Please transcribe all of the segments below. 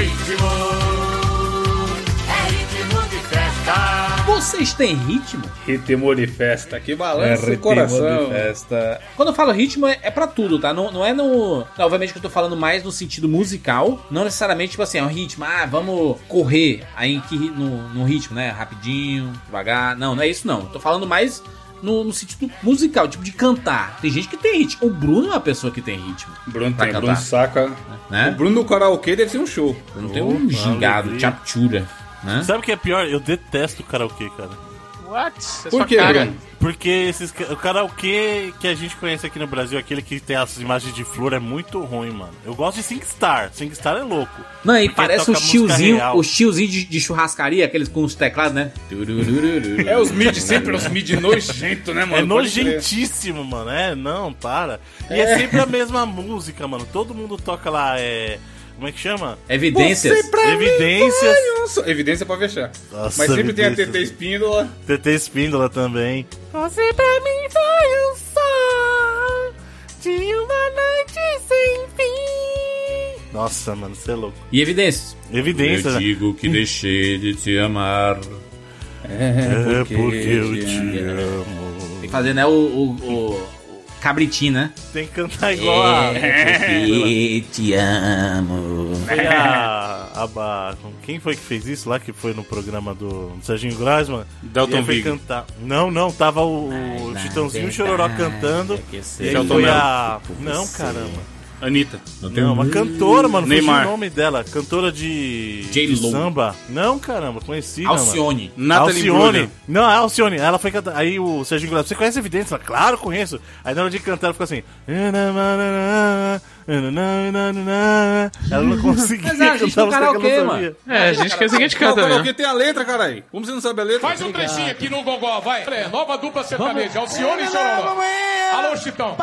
ritmo, é ritmo de festa. Vocês têm ritmo? Ritmo de festa, que É, balança o ritmo coração. de festa. Quando eu falo ritmo, é, é pra tudo, tá? Não, não é no. não, obviamente que eu tô falando mais no sentido musical. Não necessariamente, tipo assim, é um ritmo. Ah, vamos correr aí que, no, no ritmo, né? Rapidinho, devagar. Não, não é isso não. Tô falando mais no, no sentido musical, tipo de cantar. Tem gente que tem ritmo. O Bruno é uma pessoa que tem ritmo. Bruno tem, cantar. Bruno saca. Né? O Bruno no karaokê deve ser um show. Bruno tem um gingado, alegria. chapchura. Né? Sabe o que é pior? Eu detesto karaokê, cara. What? É Por quê, cara. Bruno? Porque esses, o karaokê que a gente conhece aqui no Brasil, aquele que tem as imagens de flor, é muito ruim, mano. Eu gosto de SingStar. SingStar é louco. Não, e parece os música tiozinho, os tiozinho de, de churrascaria, aqueles com os teclados, né? É os mid, sempre os mid nojento, né, mano? é nojentíssimo, mano. É, não, para. E é. sempre a mesma música, mano. Todo mundo toca lá, é. Como é que chama? Evidências. Evidências. mim, Evidência pra fechar. Nossa, Mas sempre tem a evidências. TT Espíndola. TT Espíndola também. Você pra mim foi um sol de uma noite sem fim. Nossa, mano, você é louco. E evidências. Evidência, né? digo que deixei de te amar. É porque eu te amo. Tem que fazer, né, o, o, o- o cabritinho, né? Tem que cantar igual a. porque te amo. Foi a, a, a- Quem foi que fez isso lá? Que foi no programa do Serginho Grasman? Foi Vig. cantar. Não, não, tava o, o Chitãozinho e o Chororó cantando. é E aí foi a. Não, caramba. Anitta. Não, uma cantora, mano. Neymar. o nome dela. Cantora de. De samba. Não, caramba, conhecida. mano. Alcione. Natalie Alcione. Brugger. Não, a Alcione. Ela foi cantar. Aí o Serginho você conhece a Evidência? Ela, claro, conheço. Aí na hora de cantar, ela ficou assim. Ela não conseguia Mas é, a gente cantar no que karaokê, ela não mano. sabia. É, a gente quer que gente Não, canta karaokê mesmo. tem a letra, caralho. Como você não sabe a letra? Faz um trechinho aqui no gogó, vai. É, nova dupla sertaneja, Alcione e Chororó. Alô, Chitão.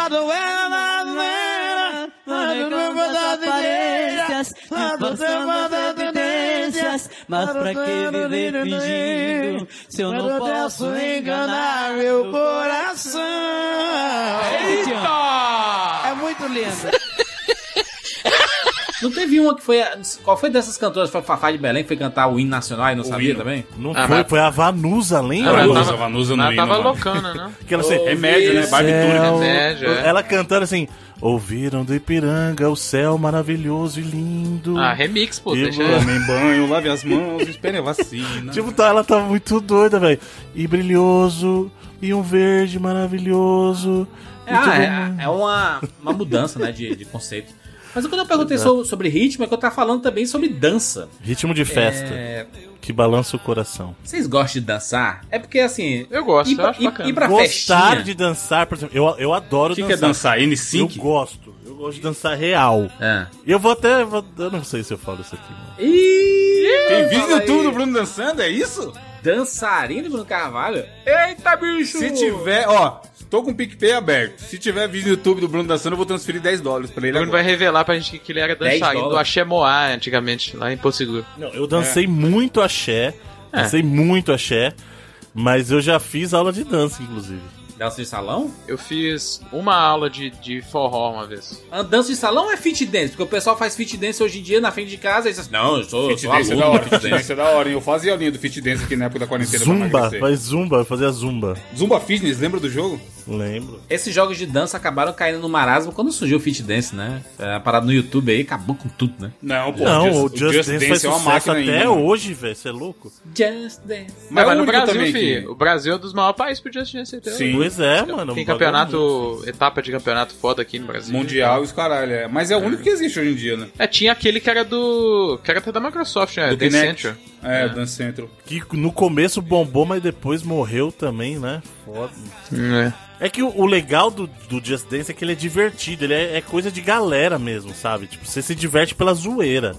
Mas pra que viver fingindo se eu não posso enganar meu coração? Eita! É muito lindo. Não teve uma que foi. a- Qual foi dessas cantoras? Foi a Fafá de Belém que foi cantar o hino nacional e não sabia hino. também? Não Ah, foi, foi a Vanusa, lembra? Ela Vanusa, tava- Vanusa no Ela hino, tava mano. loucana, né? Que ela assim, Remédio, né? Barbitúrica. céu- Remédio, é. Ela cantando assim, ouviram do Ipiranga o céu maravilhoso e lindo. Ah, remix, pô. E Deixa vou- Tomem banho, lave as mãos, espere a vacina. Tipo, tá, ela tava muito doida, velho. E brilhoso, e um verde maravilhoso. e todo Ah, é, é uma, uma mudança, né, de, de conceito. Mas quando eu perguntei so- sobre ritmo, é que eu tava falando também sobre dança. Ritmo de festa, É, que balança o coração. vocês gostam de dançar? É porque assim. Eu gosto, ir eu pra, acho ir- bacana. ir pra Gostar festinha. de dançar, por exemplo, eu, eu adoro O que, que é dançar. dançar? Eu N5? gosto. Eu gosto de dançar real. É. E eu vou até. eu não sei se eu falo isso aqui, mano. Ih, Tem vídeo no YouTube do Bruno dançando, é isso? Dançarino Bruno Carvalho? Eita, bicho! Se tiver, ó, tô com o PicPay aberto. Se tiver vídeo no YouTube do Bruno dançando, eu vou transferir 10 dólares pra O ele Bruno agora. vai revelar pra gente que ele era 10 dançarino do. Axé Moá antigamente, lá em Porto Seguro. Não, eu dancei muito axé. Dancei muito axé. Mas eu já fiz aula de dança, inclusive. Dança de salão? Eu fiz uma aula de, de forró uma vez. A dança de salão é fit dance? Porque o pessoal faz fit dance hoje em dia na frente de casa e diz assim, não, eu sou, eu Fit sou dance é aluno da do hora, fit dance. dance é da hora, hein? Eu fazia a linha do fit dance aqui na época da quarentena pra Zumba, faz zumba, eu fazia zumba. Zumba Fitness, lembra do jogo? Lembro. Esses jogos de dança acabaram caindo no marasmo quando surgiu o fit dance, né? É, a parada no YouTube aí acabou com tudo, né? Não, pô. não, Just- o Just, Dance, faz é uma máquina até ainda, hoje, velho. Você é louco? Just dance. Mas Mas, é o no Brasil, também fi, que- o Brasil é um dos maiores países pro Just Dance até Sim. hoje. Pois é, mano. Tem muito- campeonato, etapa de campeonato foda aqui no Brasil. Mundial e os caralho. É. Mas é o único que existe hoje em dia, né? É, tinha aquele que era do. que era até da Microsoft, né? Do The Central. É, o Dance Central. Que no começo bombou, mas depois morreu também, né? Foda. É. É que o, o legal do, do Just Dance é que ele é divertido, ele é, é coisa de galera mesmo, sabe? Tipo, você se diverte pela zoeira.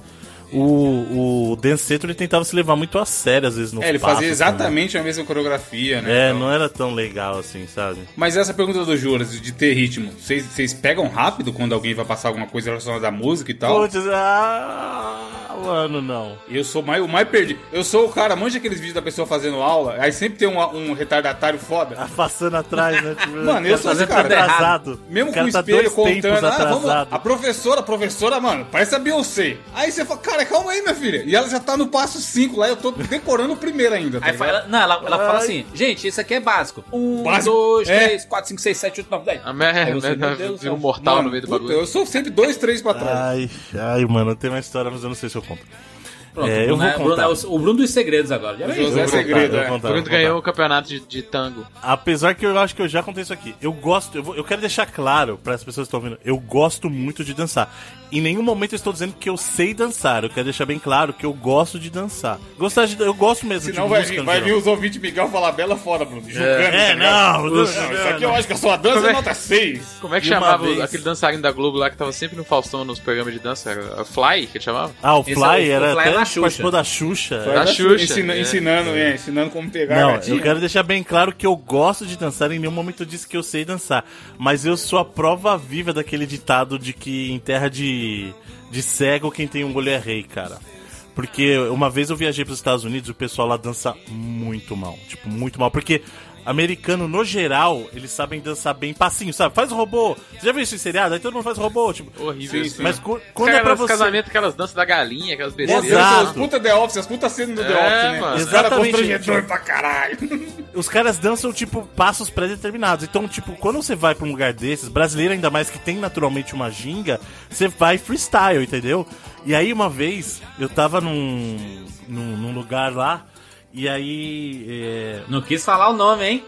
O, o Central ele tentava se levar muito a sério, às vezes, no É, ele fazia também. exatamente a mesma coreografia, né? É, Então- não era tão legal assim, sabe? Mas essa pergunta do Juras, de ter ritmo, vocês pegam rápido quando alguém vai passar alguma coisa relacionada à música e tal? Putz, ah, Mano, não. Eu sou mais, o mais perdido. Eu sou o cara, manja aqueles vídeos da pessoa fazendo aula, aí sempre tem um, um retardatário foda. A passando atrás, né? Tipo, Mano, eu sou esse cara. atrasado. Mesmo O com o tá espelho contando, ah, vamos, a professora, a professora, mano, parece a Beyoncé. Aí você fala, cara, calma aí, minha filha. E ela já tá no passo 5 lá, eu tô decorando o primeiro ainda. Tá Aí fala, não, ela, ela fala Ai. assim, gente, isso aqui é básico. Um, Básico? dois, É. três, quatro, cinco, seis, sete, oito, nove, dez. A merda, Deus do vira um mortal Mano, no meio do puta, bagulho. eu sou sempre dois, três pra trás. Ai, ai, mano, tem uma história, mas eu não sei se eu conto. Pronto, É, eu Bruno vou é- o Bruno contar. é o, Bruno dos segredos agora. Já O viu? José vou Segredo, contar, é. contar, Bruno ganhou contar. o campeonato de, de tango. Apesar que eu acho que eu já contei isso aqui. Eu gosto, eu, vou- eu quero deixar claro para as pessoas que estão ouvindo, eu gosto muito de dançar. Em nenhum momento eu estou dizendo que eu sei dançar. Eu quero deixar bem claro que eu gosto de dançar. Gostar de, eu gosto mesmo Senão de vai música vir, vai vir os ouvintes Miguel falar bela fora, Bruno. Julgando, É, tá ligado? não, Não, isso aqui eu acho que a sua dança Como é é- nota 6. Como é que E chamava vez- aquele dançarino da Globo lá que tava sempre no Faustão nos programas de dança? Era Fly, que ele chamava? Ah, o Esse Fly é o- o era Fly até é da Xuxa. participou da Xuxa. Da Xuxa, Ensina- é. Ensinando, é, ensinando como pegar a Não, gatinha. eu quero deixar bem claro que eu gosto de dançar, em nenhum momento eu disse que eu sei dançar. Mas eu sou a prova viva daquele ditado de que em terra de, de cego quem tem um olho é rei, cara. Porque uma vez eu viajei para os Estados Unidos e o pessoal lá dança muito mal. Tipo, muito mal. Porque americano, no geral, eles sabem dançar bem passinho, sabe? Faz robô. Você já viu isso em seriado? Aí todo mundo faz robô, tipo. Horrível. Sim, isso. sim. Mas cu- Quando quando é pra você. casamentos, aquelas danças da galinha, aquelas besteiras. Exato. Os puta The Office, as putas cenas do The É, Office, né? mano. Os caras Exatamente. pra caralho. Os caras dançam, tipo, passos pré-determinados. Então, tipo, quando você vai pra um lugar desses, brasileiro ainda mais que tem naturalmente uma ginga, você vai freestyle, entendeu? E aí, uma vez, eu tava num, num, num lugar lá, e aí. é, Não quis falar o nome, hein?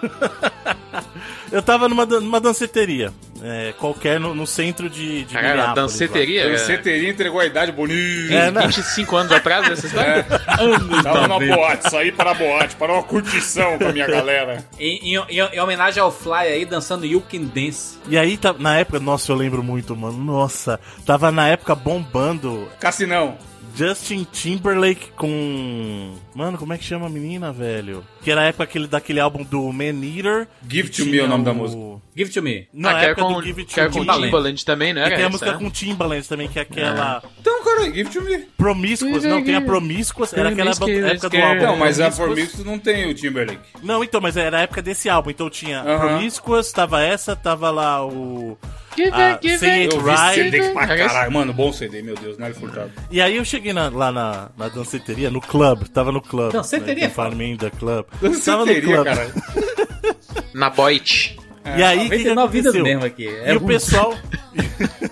eu tava numa, numa danceteria, é, qualquer no, no centro de, de Caralho, a Minneapolis, lá. danceteria. é, Danceteria entregou a idade bonita. É, né? 25 anos atrás dessa história? Tava numa boate, saí para a boate, para uma curtição com a minha galera. Em, em- em- em homenagem ao Fly aí, dançando You Can Dance. E aí, tá- na época, nossa, eu lembro muito, mano. Nossa, tava na época bombando Cassinão. Justin Timberlake com. Mano, como é que chama a menina, velho? Que era a época aquele, daquele álbum do Man Eater. Give to Me é o nome da música. Give to me. Na ah, época com, do Give It que era to com Me. Timbaland. Timbaland também, não E tem a música né? com Timbaland também, que é aquela. Então, cara, Give to Me. Promiscuous, não, tem a Promiscuous, era aquela época do que- álbum. Não, mas a Promiscuous. Não tem o Timberlake. Não, então, mas era a época desse álbum. Então tinha. Promiscuous, tava essa, tava lá o. Give a it, give Say it. Vi CD Right. pra caralho. Mano, bom CD, meu Deus, Nelly Furtado. E aí eu cheguei na- lá na, na danceteria, no club, tava no club. Danceteria, né, Farminda Club. Tava no Danceteria, club. caralho. Na Boit. E aí, o que, que 99 vidas aconteceu? mesmo aqui. É e o pessoal.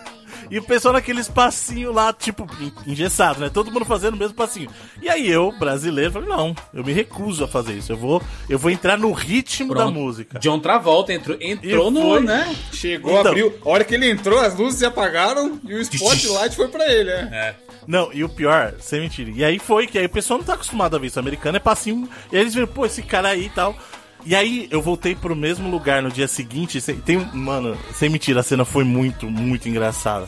e o pessoal naqueles passinhos lá, tipo, en- engessado, né? Todo mundo fazendo o mesmo passinho. E aí eu, brasileiro, falei, não, eu me recuso a fazer isso. Eu vou, eu vou entrar no ritmo da Pronto. música. John Travolta entrou, entrou E no, foi. né? Chegou, Então. abriu. A hora que ele entrou, as luzes se apagaram e o spotlight foi pra ele, né? Não, e o pior, sem mentira. E aí foi que aí o pessoal não tá acostumado a ver isso. americano é passinho. E aí eles viram, pô, esse cara aí e tal. E aí eu voltei pro mesmo lugar no dia seguinte. Tem um. Mano, sem mentira, a cena foi muito, muito engraçada.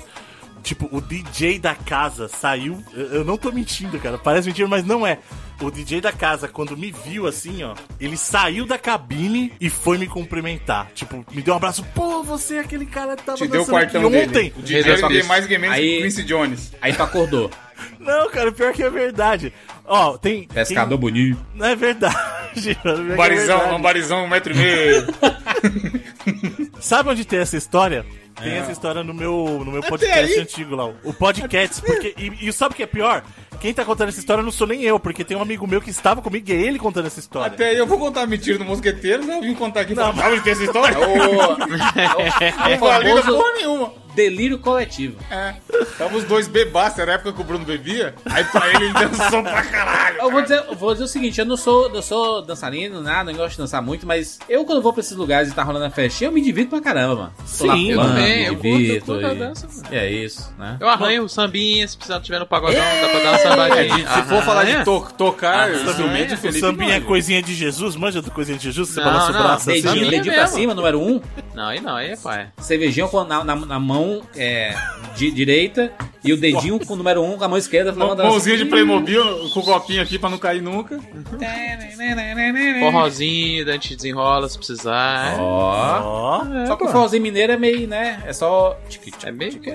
Tipo, o DJ da casa saiu. Eu não tô mentindo, cara. Parece mentira, mas não é. O DJ da casa, quando me viu assim, ó, ele saiu da cabine e foi me cumprimentar. Tipo, me deu um abraço. Pô, você é aquele cara que tava Te deu o aqui quartão dele. ontem. O DJ tem Fabrício. mais game menos que Aí- o Quincy Jones. Aí tu acordou. Não, cara, pior que é verdade. Ó, tem. Pescador tem- bonito. Não é verdade. mano, que é Barizão, verdade. um barizão, um metro e meio. Sabe onde tem essa história? Tem essa história no meu, no meu podcast antigo lá. O podcast, porque. E, e sabe o que é pior? Quem tá contando essa história não sou nem eu, porque tem um amigo meu que estava comigo e é ele contando essa história. Até aí eu vou contar mentira do Mosqueteiro, né? Eu vim contar aqui. Não, onde tem essa história? É Não o valida porra nenhuma. Delírio coletivo. É. Tava os dois bebaços, era a época que o Bruno bebia. Aí pra ele ele dançou pra caralho. Eu vou dizer, vou dizer o seguinte, eu não sou, eu sou dançarino, nada, não gosto de dançar muito, mas eu quando vou pra esses lugares e tá rolando a festinha, eu me divirto pra caramba, mano. Tô lá Sim, eu também, me eu curto, eu curto e- dança, mano. E é isso, né? Eu arranho o sambinha, se precisar tiver no pagodão, dá pra dar uma sambadinha. Se for falar de to tocar instrumento, O Felipe. sambinha é coisinha de Jesus, manja do coisinha de Jesus? Você Não, balança o não, braço assim. Dedinho, Sabia dedinho pra mesmo. cima, número um. Não, aí não, aí é pai. Cervejinha na, na, na mão é, de direita E o dedinho com o número 1 um, com a mão esquerda. Mãozinha assim. de Playmobil com o copinho aqui pra não cair nunca. Forrozinho, da gente desenrola se precisar. Ó. Ó. Só que o forrozinho mineiro é meio, né? É só. É meio que.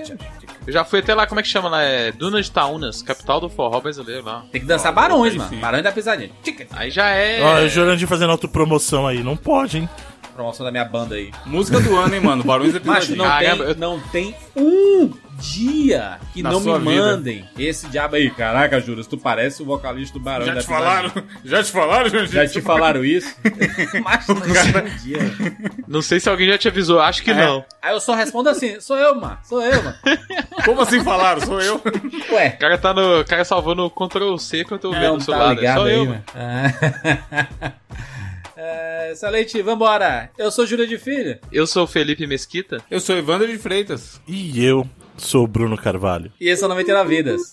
Eu já fui até lá, como é que chama lá? É Duna de Taunas, capital do forró brasileiro lá. Tem que dançar barões, mano. Barões da pisadinha. Aí já é. Ó, o Jurandir fazendo autopromoção aí. Não pode, hein? Promoção da minha banda aí. Música do ano, hein, mano? Barões da Mas Pisadinha. não Caramba, eu- tem, não tem um dia que Na não me sua vida. mandem esse diabo aí. Caraca, Juras, tu parece o vocalista do Barão Já da te falaram? Já te falaram? Já te falaram isso? Mas não tem um dia. Não sei se alguém já te avisou, acho que não. Aí eu só respondo assim, sou eu, mano. Sou eu, mano. Como assim falaram? Sou eu. O Ué. cara tá no. O cara salvando o Ctrl C, Ctrl V Não do seu tá lado. É ligado só aí, eu, mano. Ah. É, Excelente, vambora. Eu sou Júlia de Filho. Eu sou o Felipe Mesquita. Eu sou Evandro de Freitas. E eu sou o Bruno Carvalho. E esse é o 99 Vidas.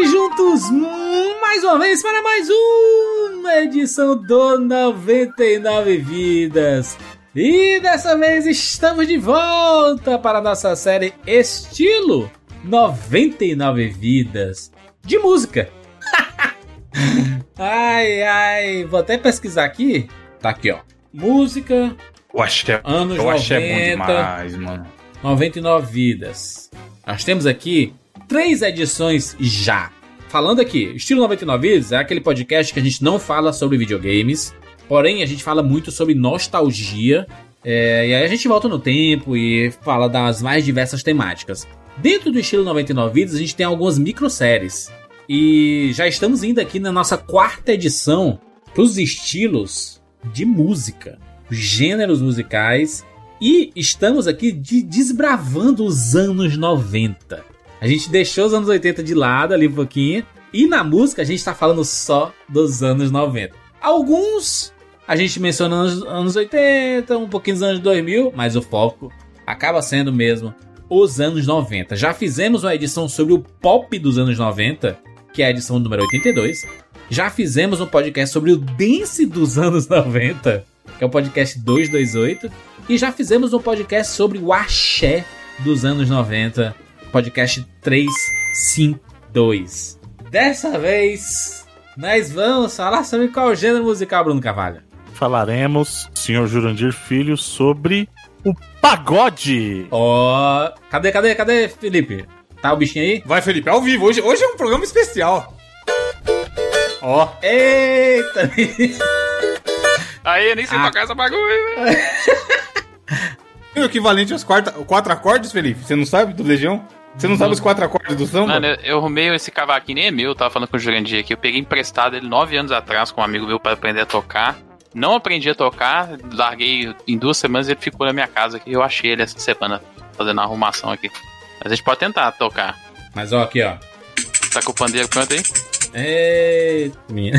aqui juntos mais uma vez para mais uma edição do 99 Vidas. E dessa vez estamos de volta para a nossa série Estilo 99 Vidas de música. ai, ai, vou até pesquisar aqui. Tá aqui, ó. Música, Eu acho que é, anos eu 90, acho que é bom demais, mano. 99 vidas. Nós temos aqui três edições já. Falando aqui, Estilo 99 Vidas é aquele podcast que a gente não fala sobre videogames, porém a gente fala muito sobre nostalgia. é, e aí a gente volta no tempo e fala das mais diversas temáticas. Dentro do Estilo 99 Vidas a gente tem algumas microséries. E já estamos indo aqui na nossa quarta edição para os estilos de música, gêneros musicais e estamos aqui de- desbravando os anos 90. A gente deixou os anos 80 de lado ali um pouquinho. E na música a gente tá falando só dos anos 90. Alguns a gente menciona anos, anos 80, um pouquinho dos anos 2000, mas o foco acaba sendo mesmo os anos 90. Já fizemos uma edição sobre o pop dos anos 90, que é a edição número 82. Já fizemos um podcast sobre o dance dos anos 90, que é o podcast 228. E já fizemos um podcast sobre o axé dos anos 90, podcast 352. Dessa vez, nós vamos falar sobre qual gênero musical, Bruno Carvalho. Falaremos, senhor Jurandir Filho, sobre o pagode. Ó, cadê, cadê, cadê, Felipe? Tá o bichinho aí? Vai, Felipe, ao vivo. Hoje, hoje é um programa especial. Ó, Eita! Aí, nem sei Ah. tocar essa bagulho, velho. o equivalente aos quarta, quatro acordes, Felipe? Você não sabe do Legião? Você não sabe os quatro acordes do samba? Mano, eu, eu arrumei esse cavaquinho, nem é meu, eu tava falando com o Jurandir aqui. Eu peguei emprestado ele nove anos atrás com um amigo meu pra aprender a tocar. Não aprendi a tocar, larguei em duas semanas e ele ficou na minha casa aqui. Eu achei ele essa semana fazendo a arrumação aqui. Mas a gente pode tentar tocar. Mas ó, aqui ó. Tá com o pandeiro pronto aí? Eita, minha.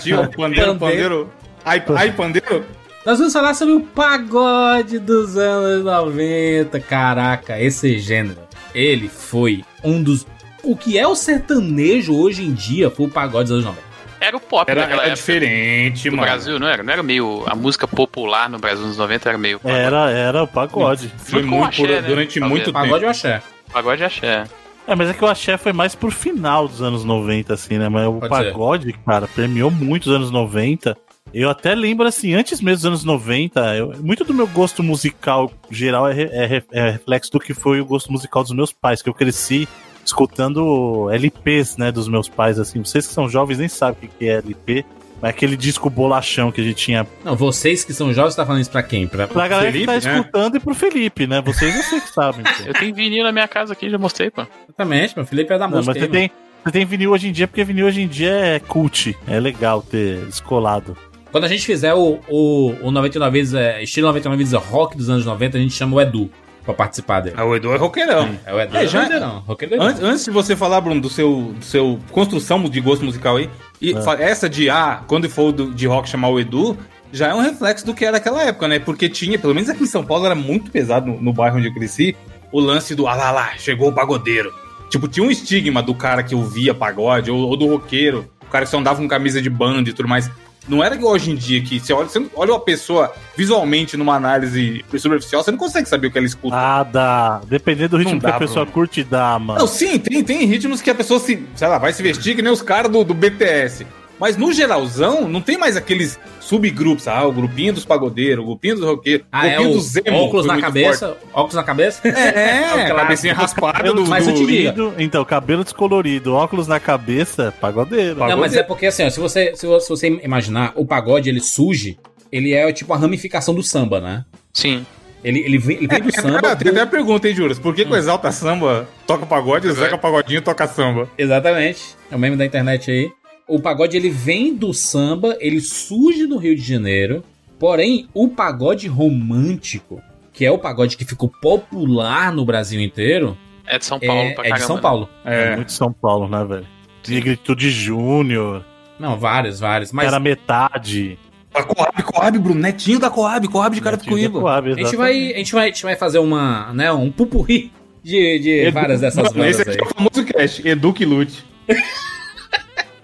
Tio, pandeiro, pandeiro. Ai, ai, pandeiro? Nós vamos falar sobre o pagode dos anos 90. Caraca, esse gênero. Ele foi um dos. O que é o sertanejo hoje em dia foi o pagode dos anos 90. Era o pop Era, era época. diferente, No mano. Brasil, não era? Não era meio. A música popular no Brasil nos 90 era meio. Era, era o pagode. Foi o muito, axé, por- né? durante Talvez. muito Pagode tempo. ou axé? Pagode e axé. É, mas é que o axé foi mais pro final dos anos 90, assim, né? Mas o Pode pagode, cara, permeou muito os anos 90. Eu até lembro, assim, antes mesmo dos anos 90, eu- muito do meu gosto musical geral é, é é reflexo do que foi o gosto musical dos meus pais, que eu cresci escutando LPs, né, dos meus pais, assim. Vocês que são jovens nem sabem o que é LP. aquele disco bolachão que a gente tinha. Não, vocês que são jovens, tá falando isso pra quem? Pra... Pra galera Felipe, que tá né? escutando e pro Felipe, né? Vocês eu sei que sabem. Eu tenho vinil na minha casa aqui, já mostrei, pô. Exatamente, meu Felipe é da Não, música. mas você mano. tem, você tem vinil hoje em dia, porque vinil hoje em dia é cult. É legal ter descolado. Quando a gente fizer o, o, o 99 vezes, é, estilo 99 vezes rock dos anos 90, a gente chama o Edu pra participar dele. Ah, o Edu é roqueirão. É o Edu. É, já- não, não, roqueiro não. Antes, antes de você falar, Bruno, do seu, do seu construção de gosto musical aí, e É. essa de, ah, quando for do- de rock chamar o Edu, já é um reflexo do que era aquela época, né? Porque tinha, pelo menos aqui em São Paulo, era muito pesado no, no bairro onde eu cresci, o lance do, ah lá lá, chegou o pagodeiro. Tipo, tinha um estigma do cara que ouvia pagode, ou, ou do roqueiro, o cara que só andava com camisa de banda e tudo mais. Não era igual hoje em dia que você olha, você olha uma pessoa visualmente numa análise superficial, você não consegue saber o que ela escuta. Ah, dá. Dependendo do ritmo Não que a dá, pessoa Bruno. curte, dá, mano. Não, sim, tem, tem ritmos que a pessoa se, sei lá, vai se vestir que nem os caras do, do BTS. Mas no geralzão, não tem mais aqueles subgrupos. Ah, o grupinho dos pagodeiros, o grupinho dos roqueiros, o Ah, é grupinho o dos emo. óculos na cabeça. Óculos na cabeça? forte. É, Aquela- cabecinha raspada Cabelo do... Mas do... eu te digo- descolorido. Então, cabelo descolorido, óculos na cabeça, pagodeiro. Não, mas Pagodeiro. é porque assim, ó, se você, se você imaginar, o pagode ele surge, ele é tipo a ramificação do samba, né? Sim. Ele, ele, vem, ele vem do É, samba. tem do- até a pergunta, hein, Juras? Por que, que o Exalta Samba toca pagode e o Zeca Pagodinho toca samba? Exatamente. É o meme da internet aí. O pagode ele vem do samba, ele surge no Rio de Janeiro. Porém, o pagode romântico, que é o pagode que ficou popular no Brasil inteiro, É de São Paulo é, pra é de São né? Paulo. É. É. muito São Paulo, né, velho? Negritude Júnior, Não, vários, vários. Mas era metade. A Coab, Coab, Bruno, netinho da Coab, Coab de cara. Coab, a gente, vai, a, gente vai, a gente vai fazer uma, né, um pupurri de, de várias dessas bandas Esse aí. aqui é o famoso cast, Edu que lute.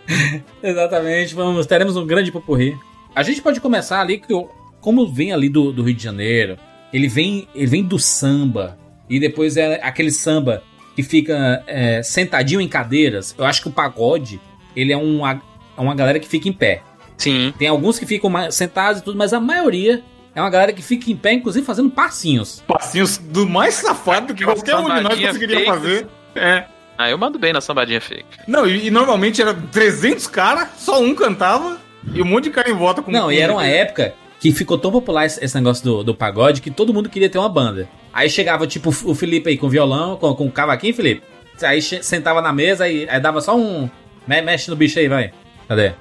Exatamente, vamos, teremos um grande pupurri. A gente pode começar ali, que como vem ali do, do Rio de Janeiro, ele vem, ele vem do samba, e depois é aquele samba que fica é, sentadinho em cadeiras. Eu acho que o pagode, ele é uma, é uma galera que fica em pé. Sim. Tem alguns que ficam sentados e tudo, mas a maioria é uma galera que fica em pé, inclusive fazendo passinhos. Passinhos do mais safado que qualquer um de nós conseguiria fazer. É. Ah, eu mando bem na sambadinha fake. Não, e, e normalmente era 300 caras, só um cantava e um monte de cara em volta com Não, e era uma época que ficou tão popular esse, esse negócio do, do pagode que todo mundo queria ter uma banda. Aí chegava, tipo, o Felipe aí com violão, com, com cavaquinho, Felipe. Aí sentava na mesa e aí dava só um. me- Mexe no bicho aí, vai. Cadê?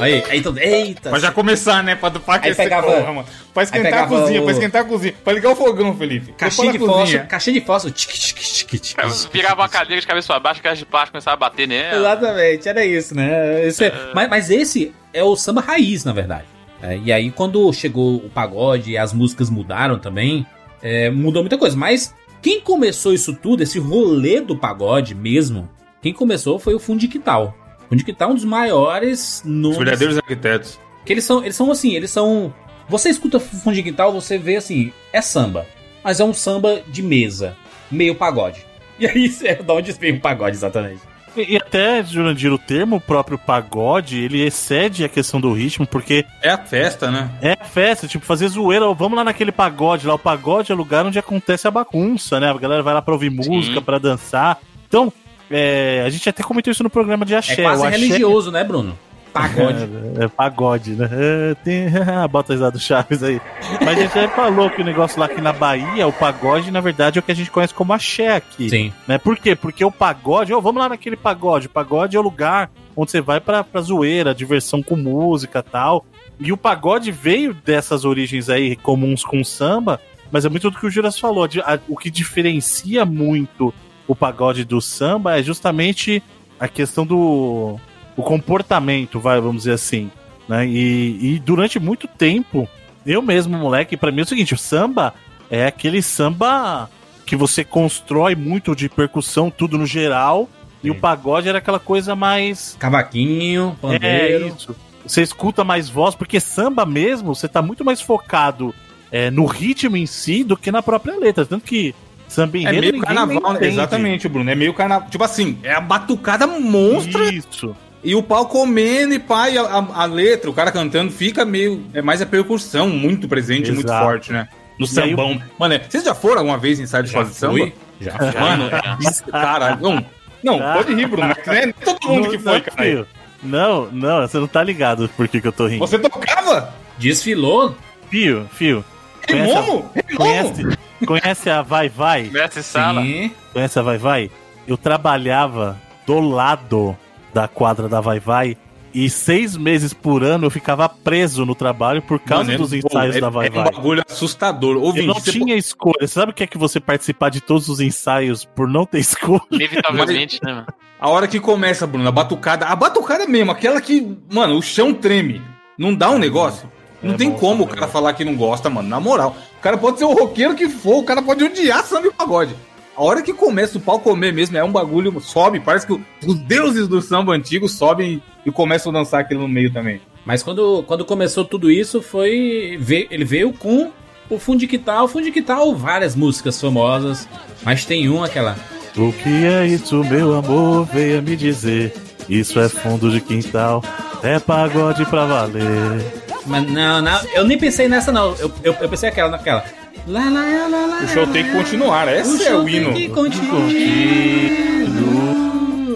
Aí, aí todo. Eita! Pra já começar, né? Pra, pra aquecer pegava- porra, mano. Pra esquentar a cozinha, o- pra esquentar a cozinha. Pra ligar o fogão, Felipe. Caixinha de fósforo, caixinha de fósforo. Tic, tic, tic, tic. Virava uma cadeira de cabeça pra baixo, caixa de plástico, começava a bater nela. Exatamente, era isso, né? Esse é- Mas, mas esse é o samba raiz, na verdade. É, e aí, quando chegou o pagode e as músicas mudaram também, é, mudou muita coisa. Mas quem começou isso tudo, esse rolê do pagode mesmo, quem começou foi o Fundiquital. O Fundiquital é um dos maiores Os nomes. verdadeiros arquitetos. Que eles são, eles são assim, eles são. Você escuta fundo de quintal, você vê assim, é samba. Mas é um samba de mesa, meio pagode. E aí, é da onde vem o pagode, exatamente. E, e até, Jurandir, o termo próprio pagode, ele excede a questão do ritmo, porque É a festa, né? é festa, tipo, fazer zoeira, vamos lá naquele pagode lá. O pagode é o lugar onde acontece a bagunça, né? A galera vai lá pra ouvir música, pra dançar. Então, é, a gente até comentou isso no programa de axé. É quase axé religioso, né, Bruno? Pagode. É, é pagode, né? É, tem... Bota a risada do Chaves aí. Mas a gente já falou que o negócio lá aqui na Bahia, o pagode, na verdade, é o que a gente conhece como axé aqui. Sim. Né? Por quê? Porque o pagode, ó, vamos lá naquele pagode. O pagode é o lugar onde você vai pra, pra zoeira, diversão com música e tal. E o pagode veio dessas origens aí comuns com o samba, mas é muito do que o Juras falou. a- O que diferencia muito o pagode do samba é justamente a questão do o comportamento, vai, vamos dizer assim. Né? E, e durante muito tempo, eu mesmo, moleque, pra mim é o seguinte: o samba é aquele samba que você constrói muito de percussão, tudo no geral. E o pagode era aquela coisa mais. Cavaquinho, É pandeiro. isso. Você escuta mais voz, porque samba mesmo, você tá muito mais focado é, no ritmo em si do que na própria letra. Tanto que samba É enredo meio ninguém carnaval, né? Exatamente, Bruno. É meio carnaval. Tipo assim, é a batucada monstra Isso. e o pau comendo e pai, a, a- a letra, o cara cantando, fica meio. É mais a percussão muito presente, muito Exato. forte, né? No E aí sambão. Mano, é- vocês já foram alguma vez em ensaio de Já samba? Já. Mano, é isso, cara. Não, não pode rir, Bruno. Não é todo mundo que Não, foi, não, cara. Não, não, você não tá ligado por que, que eu tô rindo. Você tocava? Desfilou? Fio, fio. Remomo? a, Remomo? conhece, conhece a Vai Vai? Mestre Sala. Sim. Conhece a Vai Vai? Eu trabalhava do lado da quadra da Vai Vai e seis meses por ano eu ficava preso no trabalho por causa Mano, dos é- ensaios é- da Vai É um Vai. bagulho assustador. Eu Ouvinte, não você tinha escolha. Sabe o que é que você participar de todos os ensaios por não ter escolha? Inevitavelmente, né, mano? A hora que começa, Bruno, a batucada. A batucada mesmo, aquela que, mano, o chão treme. Não dá um negócio? Não É tem bom, como o é cara falar que não gosta, mano. Na moral. O cara pode ser o roqueiro que for, o cara pode odiar samba e pagode. A hora que começa o pau comer mesmo, é um bagulho, sobe, parece que o- os deuses do samba antigo sobem e começam a dançar aquilo no meio também. Mas quando, quando começou tudo isso, foi. Ele veio com o Fundo de Quital. O Fundo de Quital, várias músicas famosas. Mas tem uma aquela. O que é isso, meu amor? Venha me dizer. Isso é fundo de quintal, é pagode pra valer. Mas não, não, eu nem pensei nessa, não. Eu, eu, eu pensei aquela, naquela. Lá, lá, lá, lá, O show tem que continuar, esse é o tem hino. que continuar.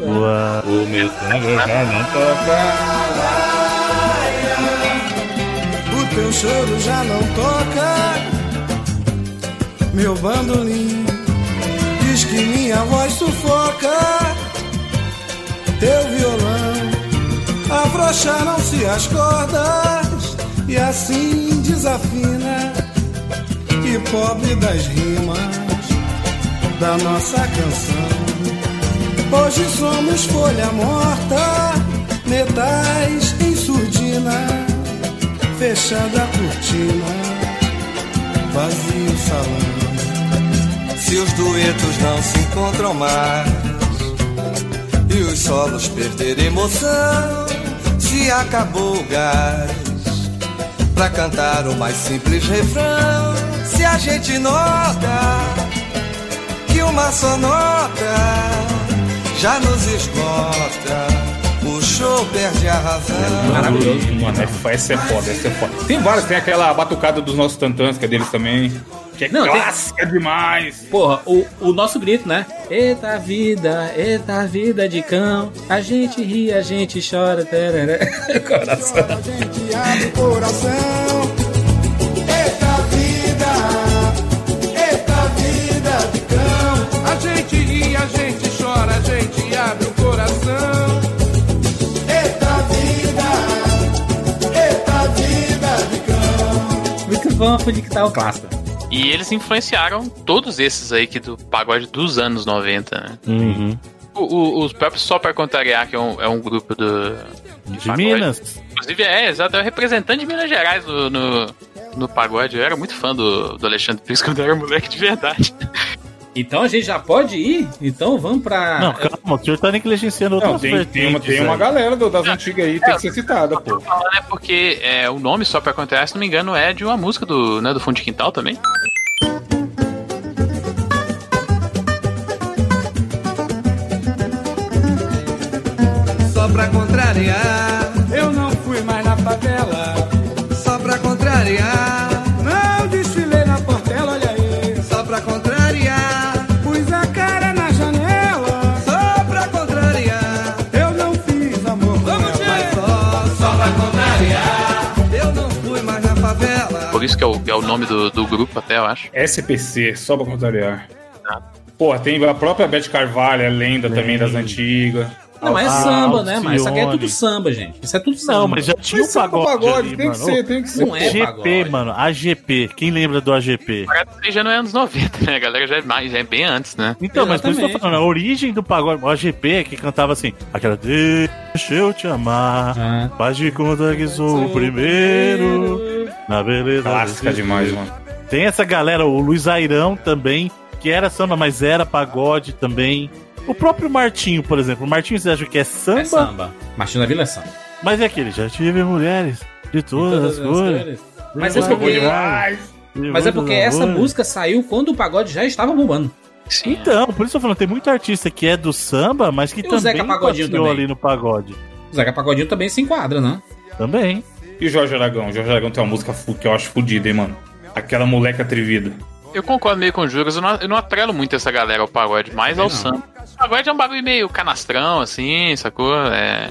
Ua. O meu samba já não toca. O teu choro já não toca, meu bandolim diz que minha voz sufoca. Teu violão afrouxaram-se as cordas e assim desafina. E pobre das rimas da nossa canção. Hoje somos folha morta, metais em surdina fechada a cortina, vazio o salão. Se os duetos não se encontram mais e os solos perderem emoção, se acabou o gás pra cantar o mais simples refrão, se a gente nota que uma só nota já nos esgota. O show perde a razão. Maravilhoso. Mano, essa essa é foda, essa é foda. Tem várias, tem aquela batucada dos nossos tantãs, que é deles também. Que é Não, tem- clássica demais. Porra, o, o nosso grito, né? Eita vida, eita vida de cão. A gente ri, a gente chora. Tereré. Coração. A gente abre o coração. Eita vida, eita vida de cão. A gente ri, a gente chora, a gente abre o coração. Eita vida, eita vida de cão. Muito bom, Fundo de Quital clássico. E eles influenciaram todos esses aí que do pagode dos anos 90, né? Uhum. O, o, os próprios Só Pra Contrariar, que é um, é um grupo do, De pagode. Minas. Inclusive, é, exato, é o representante de Minas Gerais no, no, no pagode. Eu era muito fã do, do Alexandre Pires quando eu era moleque de verdade. Então a gente já pode ir? Então vamos pra. Não, calma, o senhor tá negligenciando outras Não, tem, tem, uma, tem uma galera do- das antigas aí, tem que ser citada, pô. Falando é porque é, o nome Só Pra Contrariar, se não me engano, é de uma música do, né, do Fundo de Quintal também. Só pra contrariar, Eu não fui mais na favela. Isso que é o, é o nome do, do grupo, até, eu acho. SPC, só pra contrariar. Porra, tem a própria Beth Carvalho, a lenda também das antigas. Não, mas é samba, né? Mas isso aqui é tudo samba, gente. Isso é tudo samba. Não, mas já tinha o Mas samba, pagode, pagode, ali, tem que mano. ser, tem que ser. Não é GP, pagode. mano, AGP. Quem lembra do AGP? Que já não é anos 90, né? A galera já é, mais, já é bem antes, né? Então, mas por isso que eu tô Exatamente. falando, a origem do pagode, o AGP é que cantava assim, aquela Deixa eu te amar, Ah. faz de conta que sou o primeiro, na beleza. Clássica demais, mano. Tem essa galera, o Luiz Airão também, que era samba, mas era pagode também. O próprio Martinho, por exemplo. O Martinho, você acha que é samba? É samba. Martinho da Vila é samba. Mas é aquele, já tive mulheres de todas, as cores. Mas é porque-. Mas é porque essa música saiu quando o pagode já estava bombando. Sim. Então, por isso eu tô falando, tem muito artista que é do samba, mas que E também passeou ali no pagode. O Zeca Pagodinho também se enquadra, né? Também. E o Jorge Aragão? O Jorge Aragão tem uma música que eu acho fodida, hein, mano? Aquela moleque atrevida. Eu concordo meio com o Juras, eu não, eu não atrelo muito essa galera ao pagode, mais ao não. samba. Pagode é um bagulho meio canastrão, assim, sacou? É.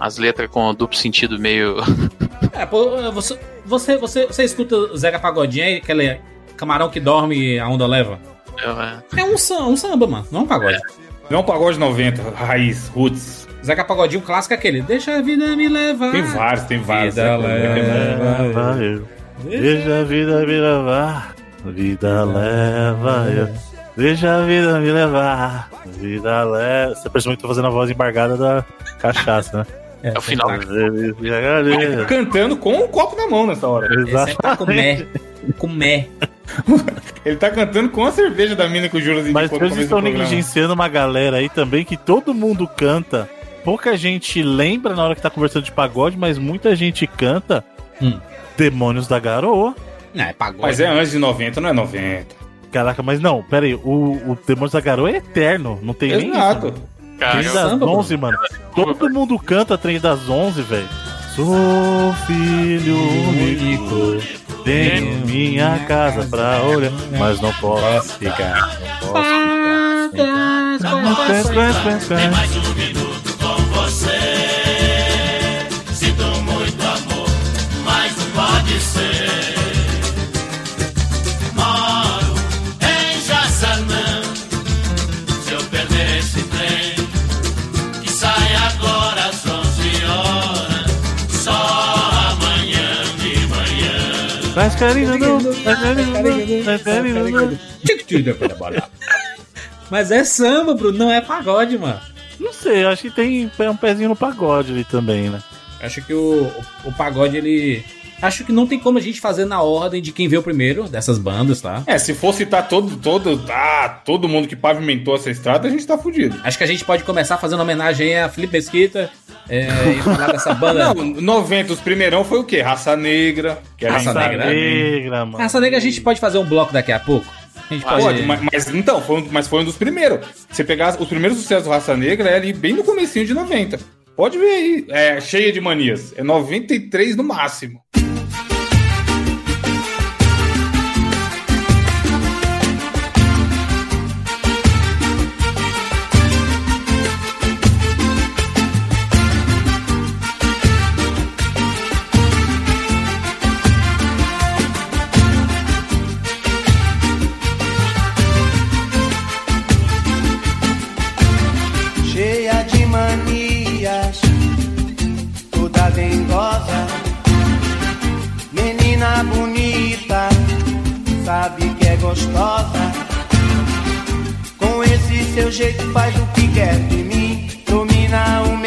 as letras com duplo sentido meio. É, pô, você, você, você, você escuta o Zeca Pagodinho aí, aquele camarão que dorme e a onda leva? é, É um, um samba, mano, não é um pagode. Não é um pagode 90, raiz, roots. Zeca Pagodinho clássico é aquele. Deixa a vida me levar. Tem vários, tem vários. Vida né? Leva eu. Deixa a vida me levar. Vida leva eu. Deixa a vida me levar. Vida leva. Você percebeu que tô fazendo a voz embargada da cachaça, né? é o final. Ele tá cantando com o copo na mão nessa hora. Aí tá com mé. Com mé. Ele tá cantando com a cerveja da mina que o Juras Mas vocês estão negligenciando uma galera aí também que todo mundo canta. Pouca gente lembra na hora que tá conversando de pagode, mas muita gente canta Hum. Demônios da Garoa. Não, é pagode. Mas é antes de 90, não é 90. Caraca, mas não, pera aí, o, o Demônios da Garoa é eterno, não tem nem isso. Exato. mano. Cara, Trem das samba, 11, mano. Todo mundo canta Trem das 11, velho. Sou filho único, tenho minha casa pra olhar, mas não posso ficar, não posso ficar. mais um minuto Faz carinho, não, faz carinho, faz carinho. Mas é samba, Bruno, não é pagode, mano. Não sei, acho que tem um pezinho no pagode ali também, né? Acho que o, o, o pagode, ele. Acho que não tem como a gente fazer na ordem de quem veio primeiro dessas bandas, tá? É, se for citar todo, todo, ah, todo mundo que pavimentou essa estrada, a gente tá fudido. Acho que a gente pode começar fazendo homenagem a Felipe Mesquita é, e falar dessa banda. Não, 90, os primeirão foi o quê? Raça Negra. Que era Raça Raça Negra. Negra, mano. Essa nega a gente pode fazer um bloco daqui a pouco. A gente pode. Pode, mas, mas então, foi um, mas foi um dos primeiros. Você pegar os primeiros sucessos do Raça Negra é ali bem no comecinho de 90. Pode ver aí, é cheia de manias. É 93 no máximo. Sabe que é gostosa. Com esse seu jeito faz o que quer de mim, domina o